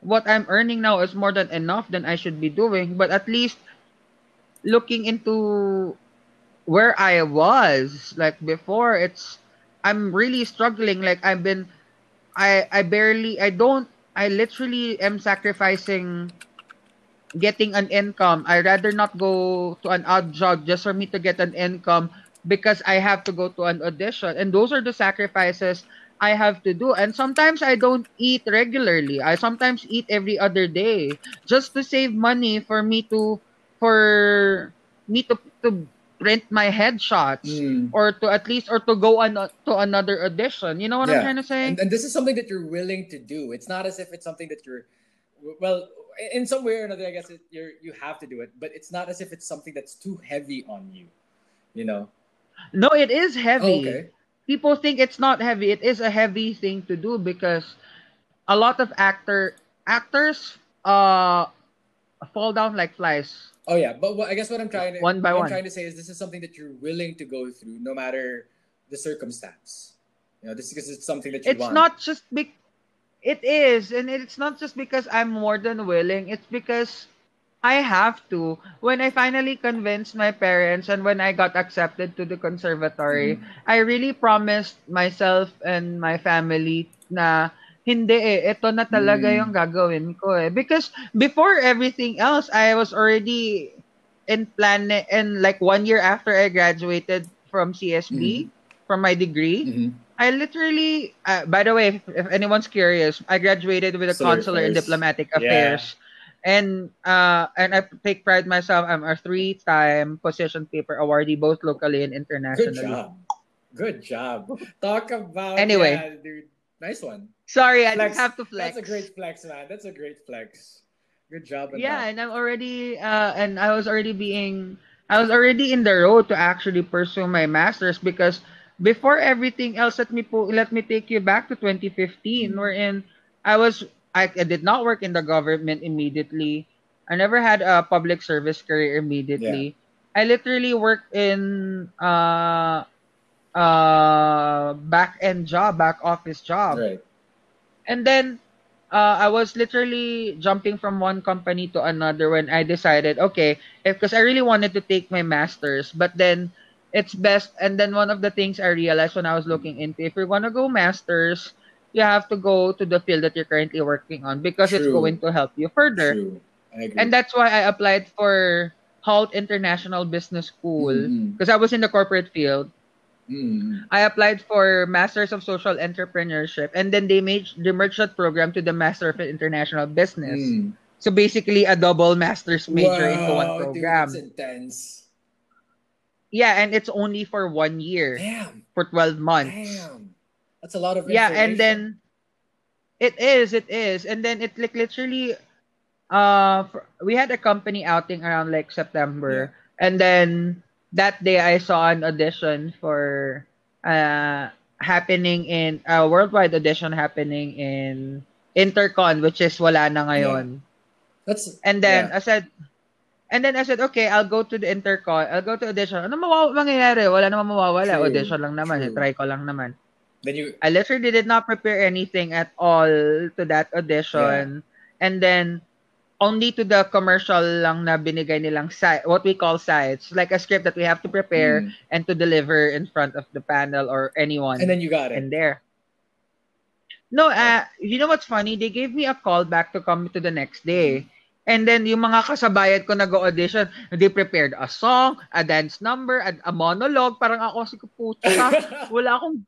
Speaker 2: what I'm earning now is more than enough than I should be doing. But at least looking into where I was, like before, it's, I'm really struggling. Like I've been, I, I barely, I don't, I literally am sacrificing getting an income. I rather not go to an odd job just for me to get an income because I have to go to an audition. And those are the sacrifices I have to do. And sometimes I don't eat regularly. I sometimes eat every other day just to save money for me to for me to to print my headshots
Speaker 1: Mm.
Speaker 2: or to at least or to go on to another audition. You know what I'm trying to say?
Speaker 1: And, and this is something that you're willing to do. It's not as if it's something that you're, well, in some way or another, I guess it, you're you have to do it. But it's not as if it's something that's too heavy on you. You know.
Speaker 2: no, it is heavy.
Speaker 1: Oh, okay.
Speaker 2: people think it's not heavy. It is a heavy thing to do because a lot of actor actors uh fall down like flies.
Speaker 1: Oh yeah, but what, I guess what I'm trying to
Speaker 2: One by
Speaker 1: what
Speaker 2: one.
Speaker 1: I'm trying to say is this is something that you're willing to go through, no matter the circumstance. You know, this is because it's something that you want.
Speaker 2: It's
Speaker 1: want.
Speaker 2: not just be it is and it's not just because I'm more than willing. It's because I have to. When I finally convinced my parents and when I got accepted to the conservatory,
Speaker 1: Mhm.
Speaker 2: I really promised myself and my family na hindi eh, ito na talaga
Speaker 1: Mm.
Speaker 2: yung gagawin ko eh. Because before everything else, I was already in plan and like one year after I graduated from CSB, from my degree,
Speaker 1: Mhm.
Speaker 2: I literally, uh, by the way, if, if anyone's curious, I graduated with a
Speaker 1: Consular
Speaker 2: consular
Speaker 1: affairs.
Speaker 2: diplomatic
Speaker 1: Yeah.
Speaker 2: affairs. And uh, and I take pride myself. I'm a three-time position paper awardee, both locally and
Speaker 1: Good job. Good job. Talk about
Speaker 2: Anyway.
Speaker 1: yeah, dude. Nice one.
Speaker 2: Sorry, I
Speaker 1: Flex.
Speaker 2: just have to flex.
Speaker 1: That's a great flex, man. That's a great flex. Good job.
Speaker 2: yeah,
Speaker 1: that.
Speaker 2: and I'm already uh, and I was already being I was already in the road to actually pursue my masters because before everything else, let me po- let me take you back to 2015,
Speaker 1: Mm.
Speaker 2: wherein I was I, I did not work in the government immediately. I never had a public service career immediately. I literally worked in uh uh back end job, back office job.
Speaker 1: Right.
Speaker 2: And then uh, I was literally jumping from one company to another when I decided, okay, because I really wanted to take my master's, but then it's best. And then one of the things I realized when I was looking into, if you're gonna go master's, you have to go to the field that you're currently working on because it's going to help you further.
Speaker 1: True.
Speaker 2: And that's why I applied for Hult International Business School because I was in the corporate field.
Speaker 1: Mhm.
Speaker 2: I applied for Masters of Social Entrepreneurship, and then they made they merged that program to the Master of International Business.
Speaker 1: Mm.
Speaker 2: So basically, a double master's major into one
Speaker 1: Wow, dude,
Speaker 2: program.
Speaker 1: that's intense.
Speaker 2: Yeah, and it's only for one year,
Speaker 1: Damn.
Speaker 2: for twelve months.
Speaker 1: Damn. That's a lot of
Speaker 2: Yeah, and then it is, it is, and then it like literally, uh, for, we had a company outing around like September, and then that day I saw an audition for uh happening in a worldwide audition happening in Intercon, which is wala na ngayon.
Speaker 1: That's
Speaker 2: And then
Speaker 1: yeah.
Speaker 2: I said, and then I said, okay, I'll go to the Intercon. I'll go to audition. Ano mawaw mangyayari? Wala naman mawawala.
Speaker 1: True,
Speaker 2: Audition lang naman.
Speaker 1: true.
Speaker 2: Try ko lang naman.
Speaker 1: then you
Speaker 2: I literally did not prepare anything at all to that audition. And then only to the commercial lang na binigay nilang site, what we call sites, like a script that we have to prepare
Speaker 1: Mm.
Speaker 2: and to deliver in front of the panel or anyone
Speaker 1: and then you got it.
Speaker 2: in there. No, uh, you know what's funny? They gave me a call back to come to the next day. And then yung mga kasabayan ko nag-audition, they prepared a song, a dance number, a, a monologue. Parang ako si puta, wala akong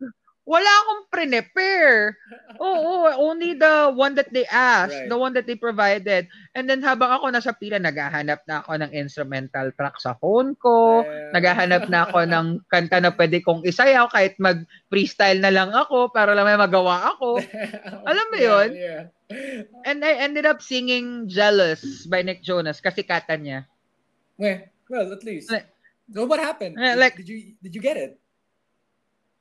Speaker 2: wala akong prepare. Oo, only the one that they asked,
Speaker 1: Right.
Speaker 2: the one that they provided. And then habang ako nasa pila, naghahanap na ako ng instrumental track sa phone ko.
Speaker 1: Yeah.
Speaker 2: Naghahanap na ako ng kanta na pwede kong isayaw kahit mag-freestyle na lang ako para lang may magawa ako. Alam mo
Speaker 1: Yeah,
Speaker 2: yun?
Speaker 1: Yeah.
Speaker 2: And I ended up singing Jealous by Nick Jonas kasi kata niya.
Speaker 1: Well, well, at least.
Speaker 2: Like-
Speaker 1: so what happened?
Speaker 2: Yeah, like-
Speaker 1: did you did you get it?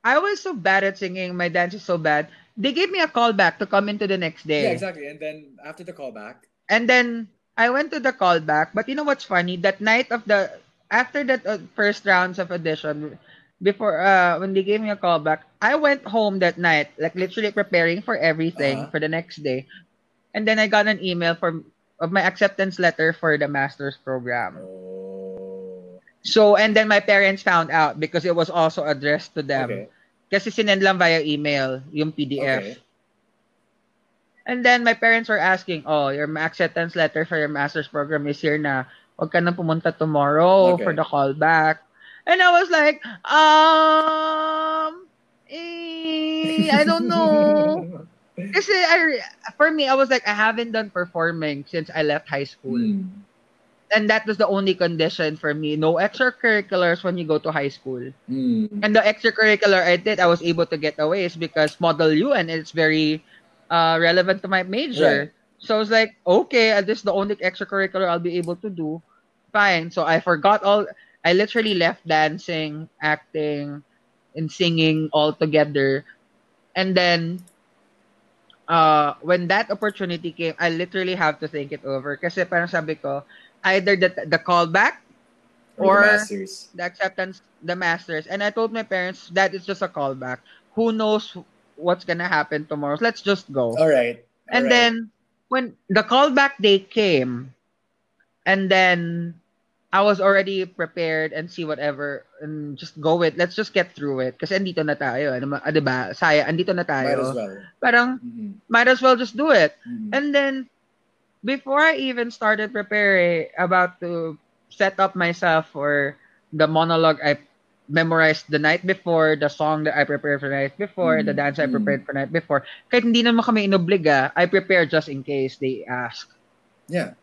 Speaker 2: I was so bad at singing. My dance is so bad. They gave me a call back to come into the next day.
Speaker 1: Yeah, exactly. And then after the callback,
Speaker 2: And then I went to the callback. But you know what's funny? That night of the after that uh, first rounds of audition, before uh when they gave me a callback, I went home that night, like literally preparing for everything
Speaker 1: Uh-huh.
Speaker 2: for the next day. And then I got an email from of my acceptance letter for the master's program.
Speaker 1: oh,
Speaker 2: So and then my parents found out because it was also addressed to them.
Speaker 1: okay,
Speaker 2: Kasi sinend lang via email yung PDF.
Speaker 1: okay.
Speaker 2: And then my parents were asking, "Oh, your acceptance letter for your master's program is here na. Huwag ka nang pumunta tomorrow
Speaker 1: Okay.
Speaker 2: for the callback." And I was like, um, eh, I don't know. Kasi I, for me, I was like, I haven't done performing since I left high school.
Speaker 1: Mm.
Speaker 2: And that was the only condition for me. No extracurriculars when you go to high school.
Speaker 1: Mm.
Speaker 2: And the extracurricular I did, I was able to get away is because Model U and it's very uh, relevant to my major.
Speaker 1: Right.
Speaker 2: So I was like, okay, uh, this is the only extracurricular I'll be able to do. Fine. So I forgot all, I literally left dancing, acting, and singing all together. And then, uh, when that opportunity came, I literally have to think it over. Kasi parang sabi ko, either the, the callback
Speaker 1: Or,
Speaker 2: Or-
Speaker 1: the masters.
Speaker 2: the acceptance, the masters. And I told my parents that it's just a callback. Who knows what's gonna happen tomorrow? Let's just go.
Speaker 1: All right. all
Speaker 2: and
Speaker 1: right.
Speaker 2: then when the callback day came, and then I was already prepared and see whatever and just go with. Let's just get through it. Kasi andito na tayo. Ano, ma- ah, diba? Saya, andito na tayo might
Speaker 1: as well.
Speaker 2: Parang,
Speaker 1: Mhm.
Speaker 2: might as well just do it.
Speaker 1: Mhm.
Speaker 2: And then, before I even started preparing, about to set up myself for the monologue I memorized the night before, the song that I prepared for the night before, the
Speaker 1: Mm,
Speaker 2: dance I
Speaker 1: mm.
Speaker 2: prepared for the night before, kahit hindi naman kami inobliga, I prepared just in case they ask.
Speaker 1: Yeah.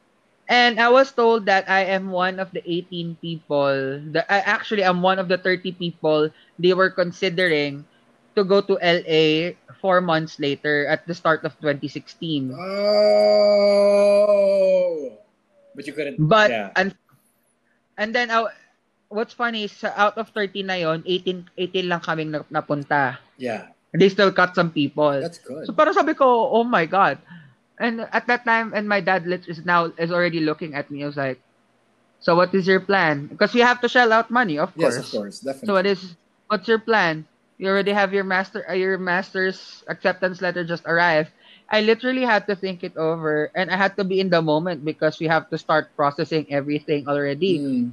Speaker 2: And I was told that I am one of the 18 people, that I actually am one of the 30 people they were considering to go to LA four months later at the start of 2016.
Speaker 1: Oh. But you couldn't.
Speaker 2: But
Speaker 1: yeah.
Speaker 2: and and then uh, what's funny is out of 30 na yon, 18 18 lang kaming na- napunta.
Speaker 1: Yeah.
Speaker 2: They still cut some people.
Speaker 1: That's good.
Speaker 2: So parang sabi ko, oh my god. And at that time, and my dad is now is already looking at me. I was like, so what is your plan? Because we have to shell out money, of course.
Speaker 1: yes, of course. Definitely.
Speaker 2: So what is what's your plan? You already have your master uh, your master's acceptance letter just arrived. I literally had to think it over and I had to be in the moment because we have to start processing everything already.
Speaker 1: Mm.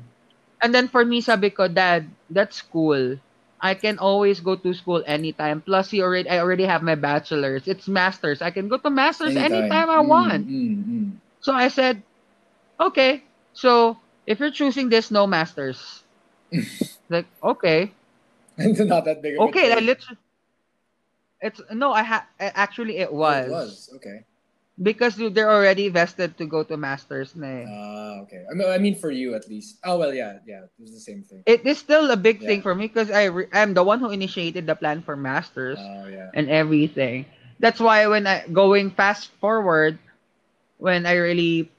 Speaker 2: And then for me, sabi ko, Dad, that's cool. I can always go to school anytime. Plus, you already I already have my bachelor's. It's masters. I can go to masters anytime, I
Speaker 1: Mm,
Speaker 2: want.
Speaker 1: mm, mm.
Speaker 2: So I said, okay. So if you're choosing this, no masters. like okay,
Speaker 1: And not that big of a
Speaker 2: okay. I literally. It's no. I ha- actually it
Speaker 1: Oh,
Speaker 2: was,
Speaker 1: It was. Okay.
Speaker 2: because they're already vested to go to masters. Na eh.
Speaker 1: Ah, okay. I mean, I mean for you at least. Oh well, yeah, yeah. It was the same thing.
Speaker 2: it is still a big thing for me because I re- I'm the one who initiated the plan for masters.
Speaker 1: Oh yeah.
Speaker 2: and everything. That's why when I going fast forward, when I really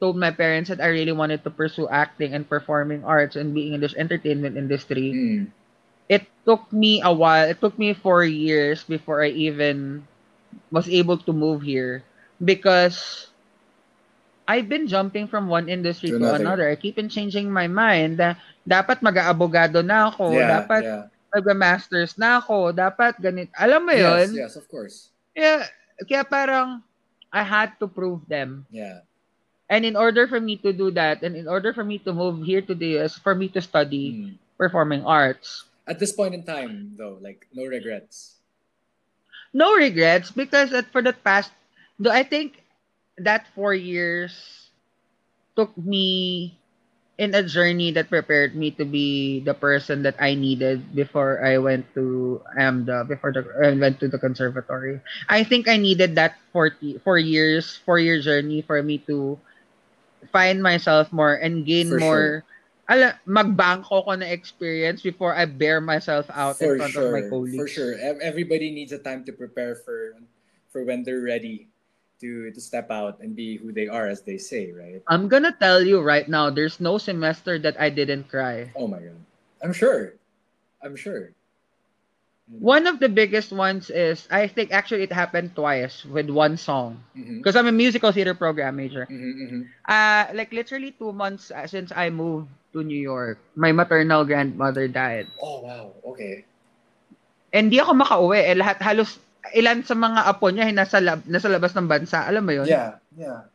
Speaker 2: told my parents that I really wanted to pursue acting and performing arts and being in this entertainment industry,
Speaker 1: Mm.
Speaker 2: It took me a while. It took me four years before I even was able to move here because I've been jumping from one industry
Speaker 1: To
Speaker 2: to,
Speaker 1: another.
Speaker 2: I keep on changing my mind. Da- dapat mag-aabogado na ako.
Speaker 1: yeah,
Speaker 2: dapat
Speaker 1: yeah.
Speaker 2: mag-masters na ako. Dapat ganit. Alam mo yun?
Speaker 1: Yes, yes, of course.
Speaker 2: Yeah, kaya parang I had to prove them.
Speaker 1: Yeah.
Speaker 2: And in order for me to do that, and in order for me to move here to the US, for me to study
Speaker 1: Mm.
Speaker 2: performing arts,
Speaker 1: At this point in time, though, like no regrets.
Speaker 2: no regrets because for the past, though I think that four years took me in a journey that prepared me to be the person that I needed before I went to um, AMDA, before the, I went to the conservatory. I think I needed that 40, four years, four year journey for me to find myself more and gain
Speaker 1: For
Speaker 2: more ala, magbangko ko na experience before I bear myself out
Speaker 1: for
Speaker 2: in front
Speaker 1: sure,
Speaker 2: of my colleagues.
Speaker 1: for sure. Ev- Everybody needs a time to prepare for for when they're ready to to step out and be who they are, as they say, right?
Speaker 2: I'm gonna tell you right now, there's no semester that I didn't cry.
Speaker 1: Oh my god, I'm sure. I'm sure.
Speaker 2: One of the biggest ones is I think actually it happened twice with one song
Speaker 1: Mm-hmm.
Speaker 2: because I'm a musical theater program major.
Speaker 1: Mm-hmm, mm-hmm.
Speaker 2: Uh like literally two months uh, since I moved to New York, my maternal grandmother died.
Speaker 1: Oh wow. Okay.
Speaker 2: And di ako makauwi. Eh, lahat halos ilan sa mga apo niya ay nasa lab, nasa labas ng bansa. Alam mo 'yun?
Speaker 1: Yeah. Yeah.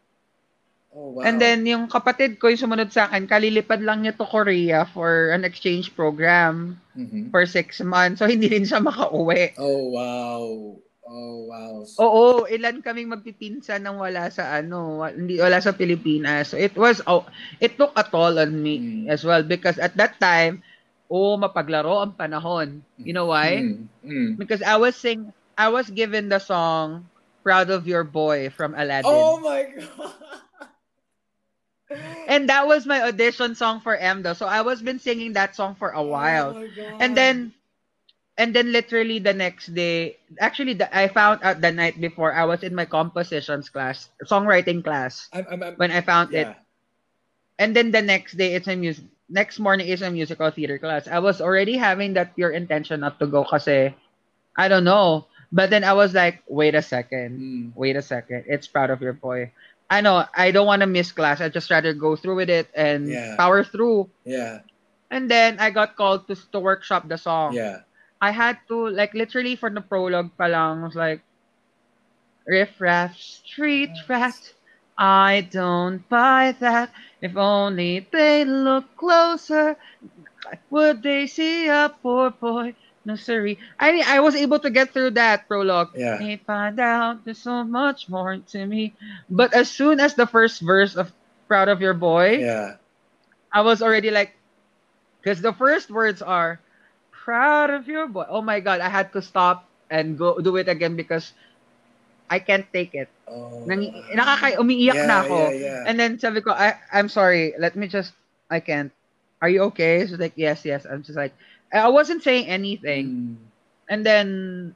Speaker 1: Oh wow.
Speaker 2: And then yung kapatid ko yung sumunod sa akin, kalilipad lang niya to Korea for an exchange program
Speaker 1: Mhm.
Speaker 2: for six months. So hindi rin siya makauwi.
Speaker 1: Oh wow. Oh, wow.
Speaker 2: Oo, ilan kaming magpipinsan nang wala sa ano, hindi wala sa Pilipinas. So it was oh, it took a toll on me
Speaker 1: Mm.
Speaker 2: as well because at that time, oh, mapaglaro ang panahon. You know why?
Speaker 1: Mm, mm.
Speaker 2: Because I was sing I was given the song Proud of Your Boy from Aladdin.
Speaker 1: Oh my god.
Speaker 2: And that was my audition song for Emdo. So I was been singing that song for a while.
Speaker 1: Oh my god.
Speaker 2: And then and then literally the next day, actually the, I found out the night before I was in my compositions class, songwriting class
Speaker 1: I'm, I'm, I'm
Speaker 2: when I found it. And then the next day it's a music next morning is a musical theater class. I was already having that pure intention not to go kasi I don't know. But then I was like, wait a second.
Speaker 1: Mm.
Speaker 2: Wait a second. It's proud of your boy. I know I don't want to miss class. I just rather go through with it and
Speaker 1: Yeah.
Speaker 2: power through.
Speaker 1: Yeah.
Speaker 2: And then I got called to to workshop the song.
Speaker 1: Yeah.
Speaker 2: I had to like literally for the prologue pa lang was like riff raff street rat I don't buy that. If only they look closer would they see a poor boy no sorry I I was able to get through that prologue.
Speaker 1: Yeah.
Speaker 2: they find out there's so much more to me. But as soon as the first verse of proud of your boy
Speaker 1: Yeah.
Speaker 2: I was already like, because the first words are, proud of your boy. Oh my God, I had to stop and go do it again because I can't take it.
Speaker 1: Oh.
Speaker 2: Nang, nakaka, umiiyak
Speaker 1: yeah,
Speaker 2: na ako.
Speaker 1: Yeah, yeah.
Speaker 2: And then sabi ko, I, I'm sorry, let me just, I can't. Are you okay? She's like, yes, yes. I'm just like, I wasn't saying anything.
Speaker 1: Mm.
Speaker 2: And then,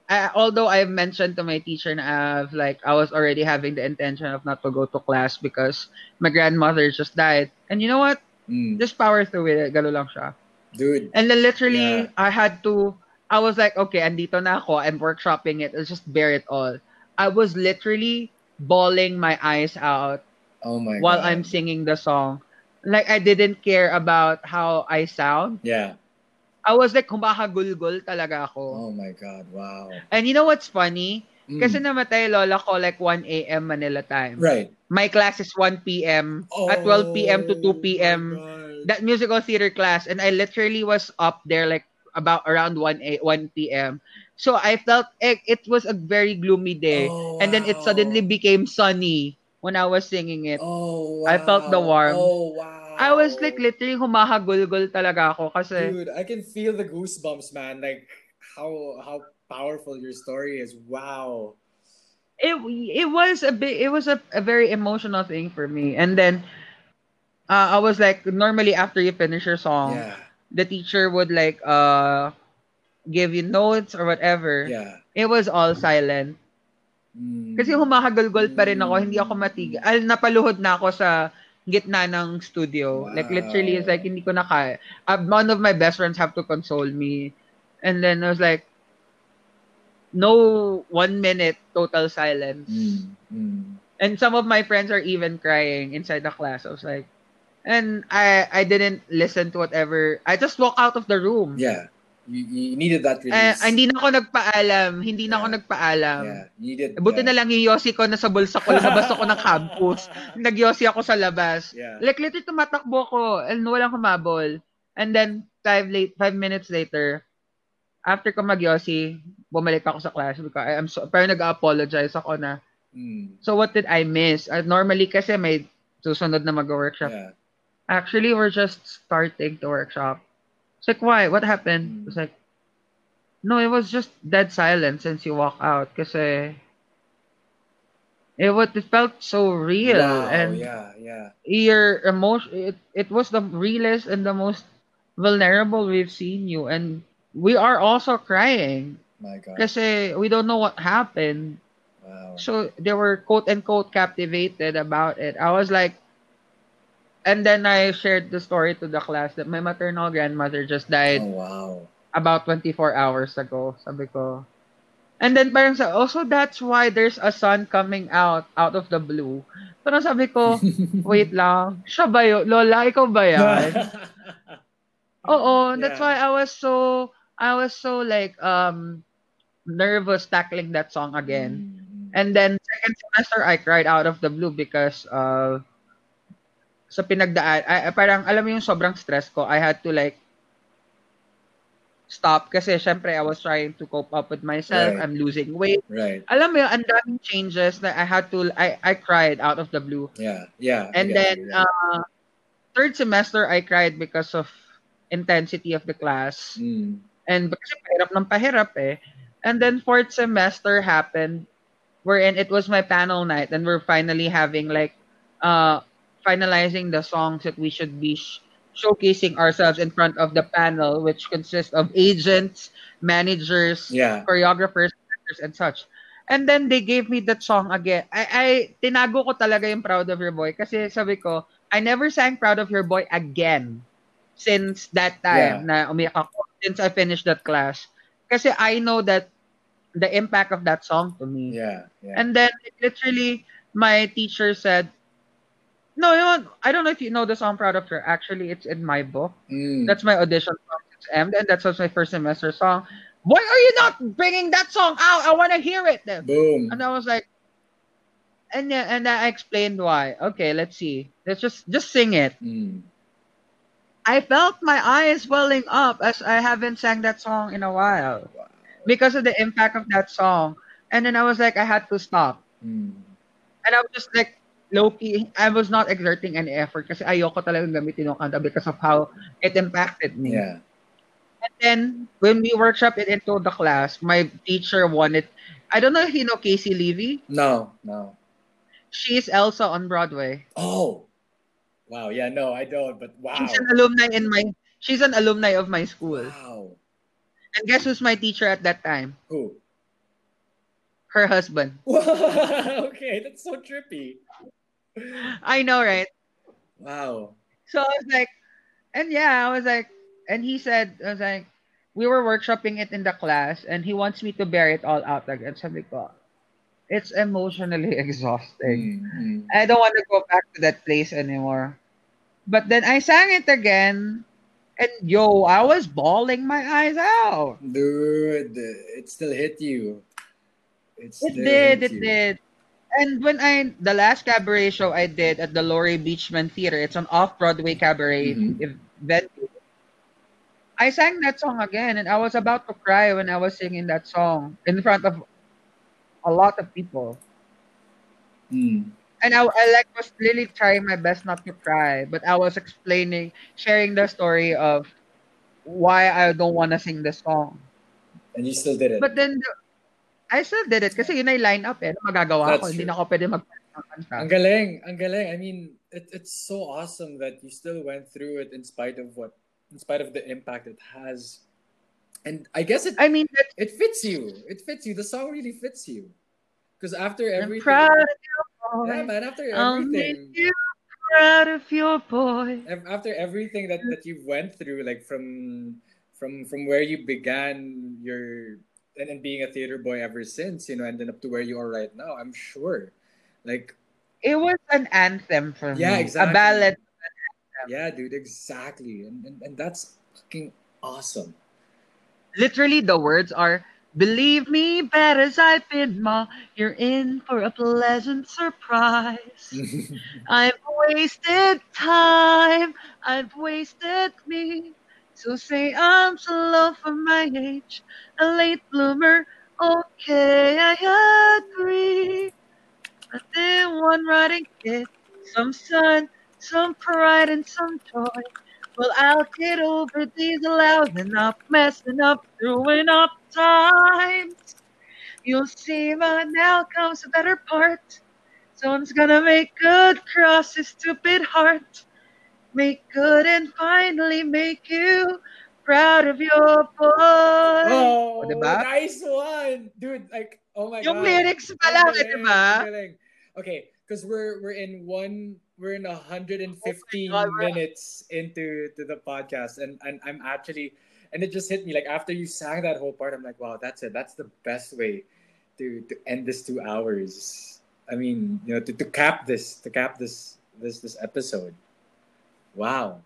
Speaker 2: uh, although I've mentioned to my teacher na I've, like, I was already having the intention of not to go to class because my grandmother just died. And you know what?
Speaker 1: Mm.
Speaker 2: Just power through it. Galo lang siya.
Speaker 1: Dude.
Speaker 2: And then literally,
Speaker 1: Yeah.
Speaker 2: I had to, I was like, okay, andito na ako. I'm workshopping it. Let's just bear it all. I was literally bawling my eyes out
Speaker 1: Oh my
Speaker 2: while
Speaker 1: god.
Speaker 2: I'm singing the song. Like, I didn't care about how I sound.
Speaker 1: Yeah.
Speaker 2: I was like, kumakagulgol talaga ako.
Speaker 1: Oh my god. Wow.
Speaker 2: And you know what's funny?
Speaker 1: Mm.
Speaker 2: Kasi namatay lola ko like 1 a.m. Manila time.
Speaker 1: Right.
Speaker 2: My class is 1 p.m. At 12 p.m. to 2 p.m. That musical theater class and I literally was up there like about around 1 a, 1 p.m. So I felt it, it was a very gloomy day
Speaker 1: Oh,
Speaker 2: and then it suddenly became sunny when I was singing it.
Speaker 1: Oh, wow.
Speaker 2: I felt the
Speaker 1: wow.
Speaker 2: warmth.
Speaker 1: Oh, wow.
Speaker 2: I was like literally humahagulgol talaga ako kasi
Speaker 1: Dude, I can feel the goosebumps, man. Like how how powerful your story is. Wow.
Speaker 2: it it was a bit it was a, a very emotional thing for me. And then uh, I was like normally after you finish your song,
Speaker 1: Yeah.
Speaker 2: the teacher would like uh give you notes or whatever.
Speaker 1: Yeah.
Speaker 2: It was all silent.
Speaker 1: Mm.
Speaker 2: Kasi humahagulgol pa rin ako, hindi ako matig. Al napaluhod na ako sa gitna ng studio. Like literally it's like hindi ko na kaya. Uh, one of my best friends have to console me. And then I was like no one minute total silence.
Speaker 1: Mm. Mm.
Speaker 2: And some of my friends are even crying inside the class. I was like and I I didn't listen to whatever. I just walked out of the room.
Speaker 1: Yeah. You, you needed that
Speaker 2: Eh,
Speaker 1: release.
Speaker 2: hindi na ako nagpaalam. Hindi na ako
Speaker 1: Yeah.
Speaker 2: nagpaalam.
Speaker 1: yeah. You needed.
Speaker 2: Buti
Speaker 1: yeah.
Speaker 2: na lang yung yosi ko nasa bulsa ko, lumabas ako ng campus. Nagyosi ako sa labas.
Speaker 1: Yeah.
Speaker 2: Like, literally tumatakbo ko and walang kumabol. And then, five, late, five minutes later, after ko magyosi, bumalik ako sa class because I am so, pero nag-apologize ako na,
Speaker 1: Mm.
Speaker 2: so what did I miss? Uh, normally kasi may susunod na mag-workshop.
Speaker 1: Yeah.
Speaker 2: Actually, we're just starting to workshop. It's like, why? What happened?
Speaker 1: Mm.
Speaker 2: It's like, no, it was just dead silence since you walk out. Kasi it was it felt so real
Speaker 1: Wow.
Speaker 2: and
Speaker 1: yeah. Yeah.
Speaker 2: your emotion. It it was the realest and the most vulnerable we've seen you, and we are also crying
Speaker 1: My God.
Speaker 2: kasi we don't know what happened.
Speaker 1: Wow.
Speaker 2: So they were quote unquote captivated about it. I was like, and then I shared the story to the class that my maternal grandmother just died
Speaker 1: Oh wow.
Speaker 2: about 24 hours ago. Sabi ko. And then parang sa, also that's why there's a sun coming out out of the blue. Pero sabi ko, wait lang, siya ba yun? Lola, ikaw ba yan? Oo, that's
Speaker 1: Yeah.
Speaker 2: why I was so, I was so like, um, nervous tackling that song again.
Speaker 1: Mm.
Speaker 2: And then second semester I cried out of the blue because uh sa pinagdaan I, parang alam mo yung sobrang stress ko I had to like stop kasi syempre I was trying to cope up with myself.
Speaker 1: Right.
Speaker 2: I'm losing weight.
Speaker 1: Right.
Speaker 2: Alam mo, yun, ang daming changes that I had to, I, I cried out of the blue.
Speaker 1: Yeah. Yeah.
Speaker 2: And then,
Speaker 1: yeah.
Speaker 2: uh, third semester, I cried because of intensity of the class.
Speaker 1: Mm.
Speaker 2: And kasi pahirap ng pahirap eh. And then fourth semester happened wherein it was my panel night and we're finally having like uh finalizing the songs that we should be sh- showcasing ourselves in front of the panel which consists of agents, managers,
Speaker 1: Yeah.
Speaker 2: choreographers, and such. And then they gave me that song again. I, I tinago ko talaga yung Proud of Your Boy kasi sabi ko, I never sang Proud of Your Boy again since that time yeah. na umiyak ako, since I finished that class. Kasi I know that the impact of that song to me.
Speaker 1: Yeah. Yeah.
Speaker 2: And then literally my teacher said, no, I don't know if you know the song Proud of Her. Actually, it's in my book.
Speaker 1: Mm.
Speaker 2: That's my audition song since M, and that's my first semester song. Why are you not bringing that song out? I want to hear it. Then.
Speaker 1: Boom.
Speaker 2: And I was like, and and I explained why. Okay, let's see. Let's just just sing it.
Speaker 1: Mm.
Speaker 2: I felt my eyes welling up as I haven't sang that song in a while
Speaker 1: Wow.
Speaker 2: because of the impact of that song. And then I was like, I had to stop.
Speaker 1: Mm.
Speaker 2: And I was just like, low key, I was not exerting any effort kasi ayoko talagang gamitin yung kanta because of how it impacted me.
Speaker 1: Yeah.
Speaker 2: And then when we workshop it into the class, my teacher wanted. I don't know if you know Caissie Levy.
Speaker 1: No. No.
Speaker 2: She's Elsa on Broadway.
Speaker 1: Oh. Wow. Yeah. No, I don't. But wow.
Speaker 2: She's an alumni in my. She's an alumni of my school.
Speaker 1: Wow.
Speaker 2: And guess who's my teacher at that time?
Speaker 1: Who?
Speaker 2: Her husband.
Speaker 1: okay, that's so trippy.
Speaker 2: I know, right?
Speaker 1: Wow.
Speaker 2: So I was like, and yeah, I was like, and he said, I was like, we were workshopping it in the class, and he wants me to bear it all out again. Sabi ko, it's emotionally exhausting.
Speaker 1: Mm, mm.
Speaker 2: I don't want to go back to that place anymore. But then I sang it again, and yo, I was bawling my eyes out.
Speaker 1: Dude, it still hit you. It,
Speaker 2: It did, it
Speaker 1: you.
Speaker 2: did. And when I the last cabaret show I did at the Laurie Beechman Theater, it's an off-Broadway cabaret
Speaker 1: Mhm.
Speaker 2: ev- venue. I sang that song again, and I was about to cry when I was singing that song in front of a lot of people.
Speaker 1: Mm.
Speaker 2: And I, I like was really trying my best not to cry, but I was explaining, sharing the story of why I don't want to sing the song.
Speaker 1: And you still did it.
Speaker 2: But then the- I still did it kasi yun ay line up eh. Magagawa ko?
Speaker 1: That's
Speaker 2: Hindi
Speaker 1: true.
Speaker 2: na ako pwede mag.
Speaker 1: Ang galing, ang galing. I mean, it, it's so awesome that you still went through it in spite of what, in spite of the impact it has. And I guess it
Speaker 2: I mean,
Speaker 1: it fits you. It fits you. The song really fits you. Because after
Speaker 2: I'm
Speaker 1: everything,
Speaker 2: proud of your boy.
Speaker 1: yeah, man. After everything,
Speaker 2: you proud of your boy.
Speaker 1: After everything that that you went through like from from from where you began your and, and being a theater boy ever since you know and then up to where you are right now i'm sure like
Speaker 2: It was an anthem for
Speaker 1: Yeah,
Speaker 2: me.
Speaker 1: exactly.
Speaker 2: A ballad.
Speaker 1: yeah dude exactly and and, and that's fucking awesome
Speaker 2: Literally, the words are Believe me, bad as I've been, Ma, you're in for a pleasant surprise. I've wasted time, I've wasted me. So say I'm so low for my age, a late bloomer. Okay, I agree. But then one writing it, some sun, some pride, and some joy. Well, I'll get over these loud enough, messing up, screwing up times. You'll see, but now comes the better part. Someone's gonna make good cross his stupid heart. Make good and finally make you proud of your boy.
Speaker 1: oh
Speaker 2: O, diba?
Speaker 1: nice one dude like oh my
Speaker 2: Yung
Speaker 1: god
Speaker 2: lyrics pa
Speaker 1: Ang
Speaker 2: lang,
Speaker 1: galing,
Speaker 2: diba?
Speaker 1: galing. okay because we're we're in one we're in 115
Speaker 2: God, we're-
Speaker 1: minutes into to the podcast and, and i'm actually and it just hit me like after you sang that whole part i'm like wow that's it that's the best way to to end this two hours i mean you know to, to cap this to cap this this this episode wow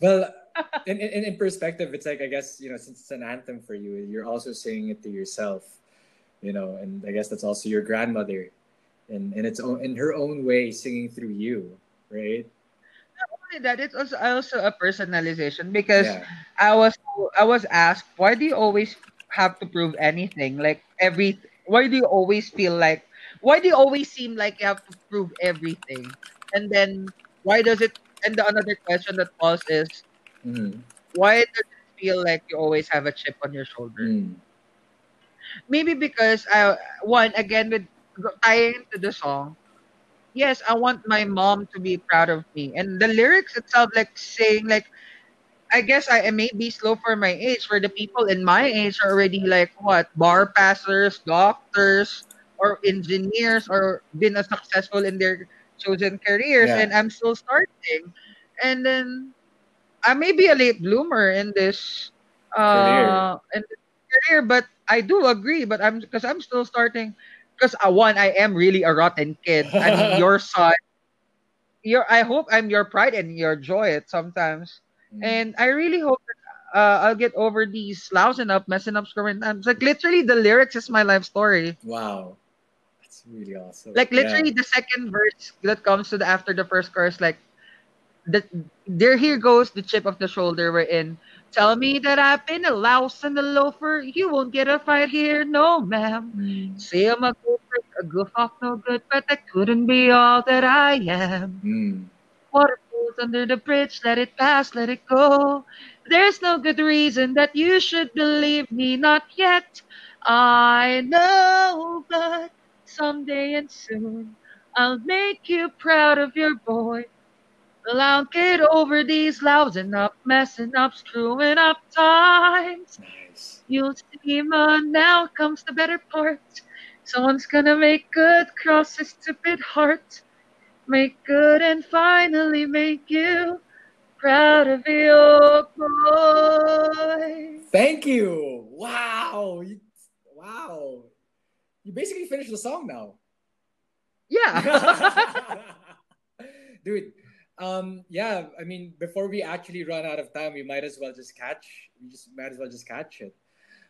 Speaker 1: well in, in in perspective it's like i guess you know since it's an anthem for you you're also singing it to yourself you know and i guess that's also your grandmother in in its own in her own way singing through you right Not
Speaker 2: only that, it's also also a personalization because
Speaker 1: Yeah.
Speaker 2: I was I was asked why do you always have to prove anything? Like every why do you always feel like why do you always seem like you have to prove everything? And then why does it and the another question that falls is
Speaker 1: Mm.
Speaker 2: why does it feel like you always have a chip on your shoulder?
Speaker 1: Mm.
Speaker 2: Maybe because I one again with tying to the song. Yes, I want my mom to be proud of me, and the lyrics itself, like saying like, I guess I, I may be slow for my age. For the people in my age are already like what bar passers, doctors, or engineers, or been a successful in their chosen careers,
Speaker 1: Yeah.
Speaker 2: and I'm still starting. And then I may be a late bloomer in this
Speaker 1: Career.
Speaker 2: uh in this career, but I do agree. But I'm because I'm still starting. Because uh, one, I am really a rotten kid. I mean, your son, your I hope I'm your pride and your joy at sometimes.
Speaker 1: Mm.
Speaker 2: And I really hope that uh, I'll get over these lousing up, messing up, screwing times. Like literally, the lyrics is my life story.
Speaker 1: Wow. Really awesome.
Speaker 2: Like
Speaker 1: Yeah.
Speaker 2: literally, the second verse that comes to the after the first chorus, like the there here goes the chip of the shoulder we're in. Tell me that I've been a louse and a loafer. You won't get a fight here, no ma'am.
Speaker 1: Mm.
Speaker 2: Say I'm a gopher, a goof off no good, but that couldn't be all that I am.
Speaker 1: Mm.
Speaker 2: Water flows under the bridge, let it pass, let it go. There's no good reason that you should believe me, not yet. I know, but someday and soon I'll make you proud of your boy. Well, I'll get over these lousing up, messing up, screwing up times.
Speaker 1: Nice.
Speaker 2: You'll see, man, now comes the better part. Someone's gonna make good cross his stupid heart. Make good and finally make you proud of your boy.
Speaker 1: Thank you. Wow. Wow. You basically finished the song now.
Speaker 2: Yeah.
Speaker 1: Dude, um, yeah, I mean, before we actually run out of time, we might as well just catch, we just might as well just catch it.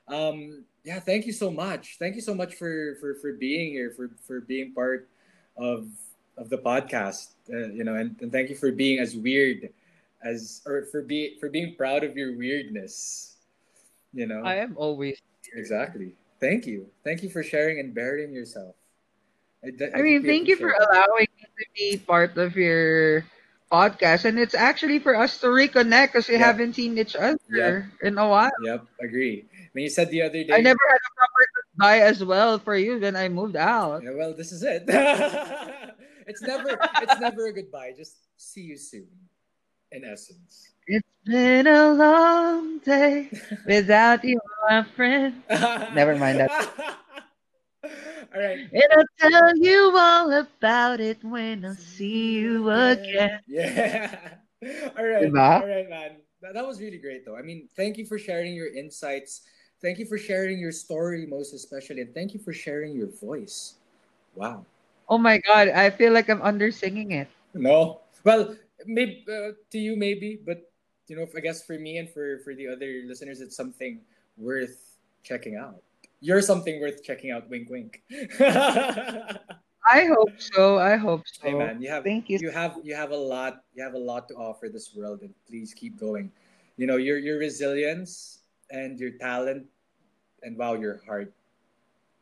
Speaker 1: Um, yeah, thank you so much. Thank you so much for for for being here, for for being part of of the podcast. Uh, you know, and, and thank you for being as weird as or for be for being proud of your weirdness. You know,
Speaker 2: I am always.
Speaker 1: exactly. Thank you. Thank you for sharing and burying yourself. I
Speaker 2: mean, thank you for
Speaker 1: it.
Speaker 2: allowing me to be part of your podcast, and it's actually for us to reconnect because we
Speaker 1: Yeah.
Speaker 2: haven't seen each other
Speaker 1: Yeah.
Speaker 2: in a while.
Speaker 1: Yep, agree. When you said the other day,
Speaker 2: I never had a proper goodbye as well for you when I moved out.
Speaker 1: Yeah, well, this is it. it's never, it's never a goodbye. Just see you soon. In essence.
Speaker 2: It's been a long day without you, my friend. Never mind that.
Speaker 1: All right.
Speaker 2: And I'll tell you all about it when I see you again.
Speaker 1: Yeah. All right.
Speaker 2: Diba?
Speaker 1: All right, man. That, that was really great, though. I mean, thank you for sharing your insights. Thank you for sharing your story, most especially, and thank you for sharing your voice. Wow.
Speaker 2: Oh my god, I feel like I'm under singing it.
Speaker 1: No. Well, maybe uh, to you maybe, but you know, I guess for me and for for the other listeners, it's something worth checking out. You're something worth checking out. Wink, wink.
Speaker 2: I hope so. I hope so.
Speaker 1: Hey man, you have
Speaker 2: Thank you.
Speaker 1: you have you have a lot you have a lot to offer this world, and please keep going. You know your your resilience and your talent, and wow, your heart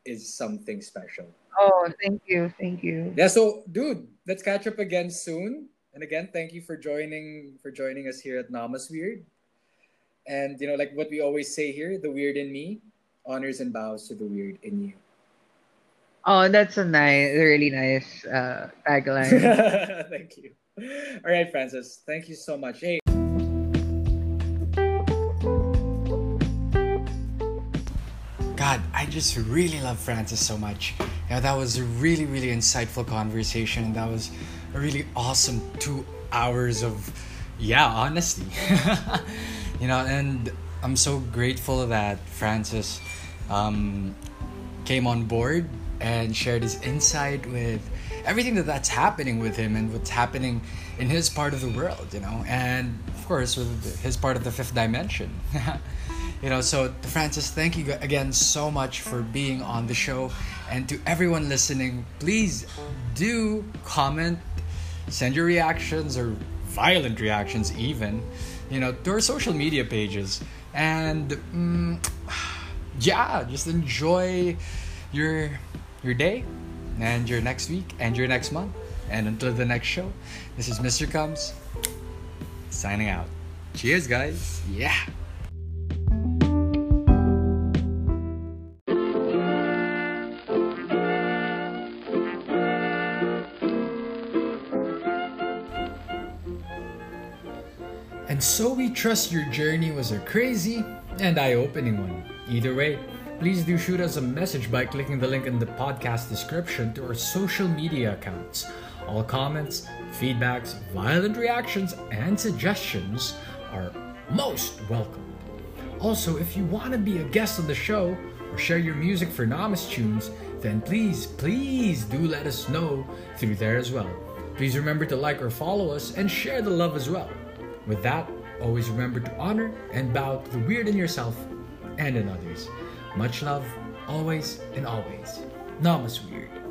Speaker 1: is something special.
Speaker 2: Oh, thank you. Thank you.
Speaker 1: Yeah, so dude, let's catch up again soon. And again, thank you for joining for joining us here at Namas Weird. And you know, like what we always say here, the weird in me honors and bows to the weird in you.
Speaker 2: Oh, that's a nice, really nice uh, tagline.
Speaker 1: thank you. All right, Francis. Thank you so much. Hey,
Speaker 3: God, I just really love Francis so much. Yeah, that was a really, really insightful conversation. And that was a really awesome two hours of, yeah, honesty. you know, and I'm so grateful that Francis um, came on board and shared his insight with everything that that's happening with him and what's happening in his part of the world, you know, and of course with his part of the fifth dimension. you know, so Francis, thank you again so much for being on the show, and to everyone listening, please do comment, send your reactions or
Speaker 1: violent reactions, even, you know, to our social media pages. And mm, yeah, just enjoy your your day and your next week and your next month. And until the next show, this is Mr. Comes signing out. Cheers, guys. Yeah. Trust your journey was a crazy and eye opening one. Either way, please do shoot us a message by clicking the link in the podcast description to our social media accounts. All comments, feedbacks, violent reactions, and suggestions are most welcome. Also, if you want to be a guest on the show or share your music for Namas Tunes, then please, please do let us know through there as well. Please remember to like or follow us and share the love as well. With that, always remember to honor and bow to the weird in yourself and in others. Much love, always and always. Namaste Weird.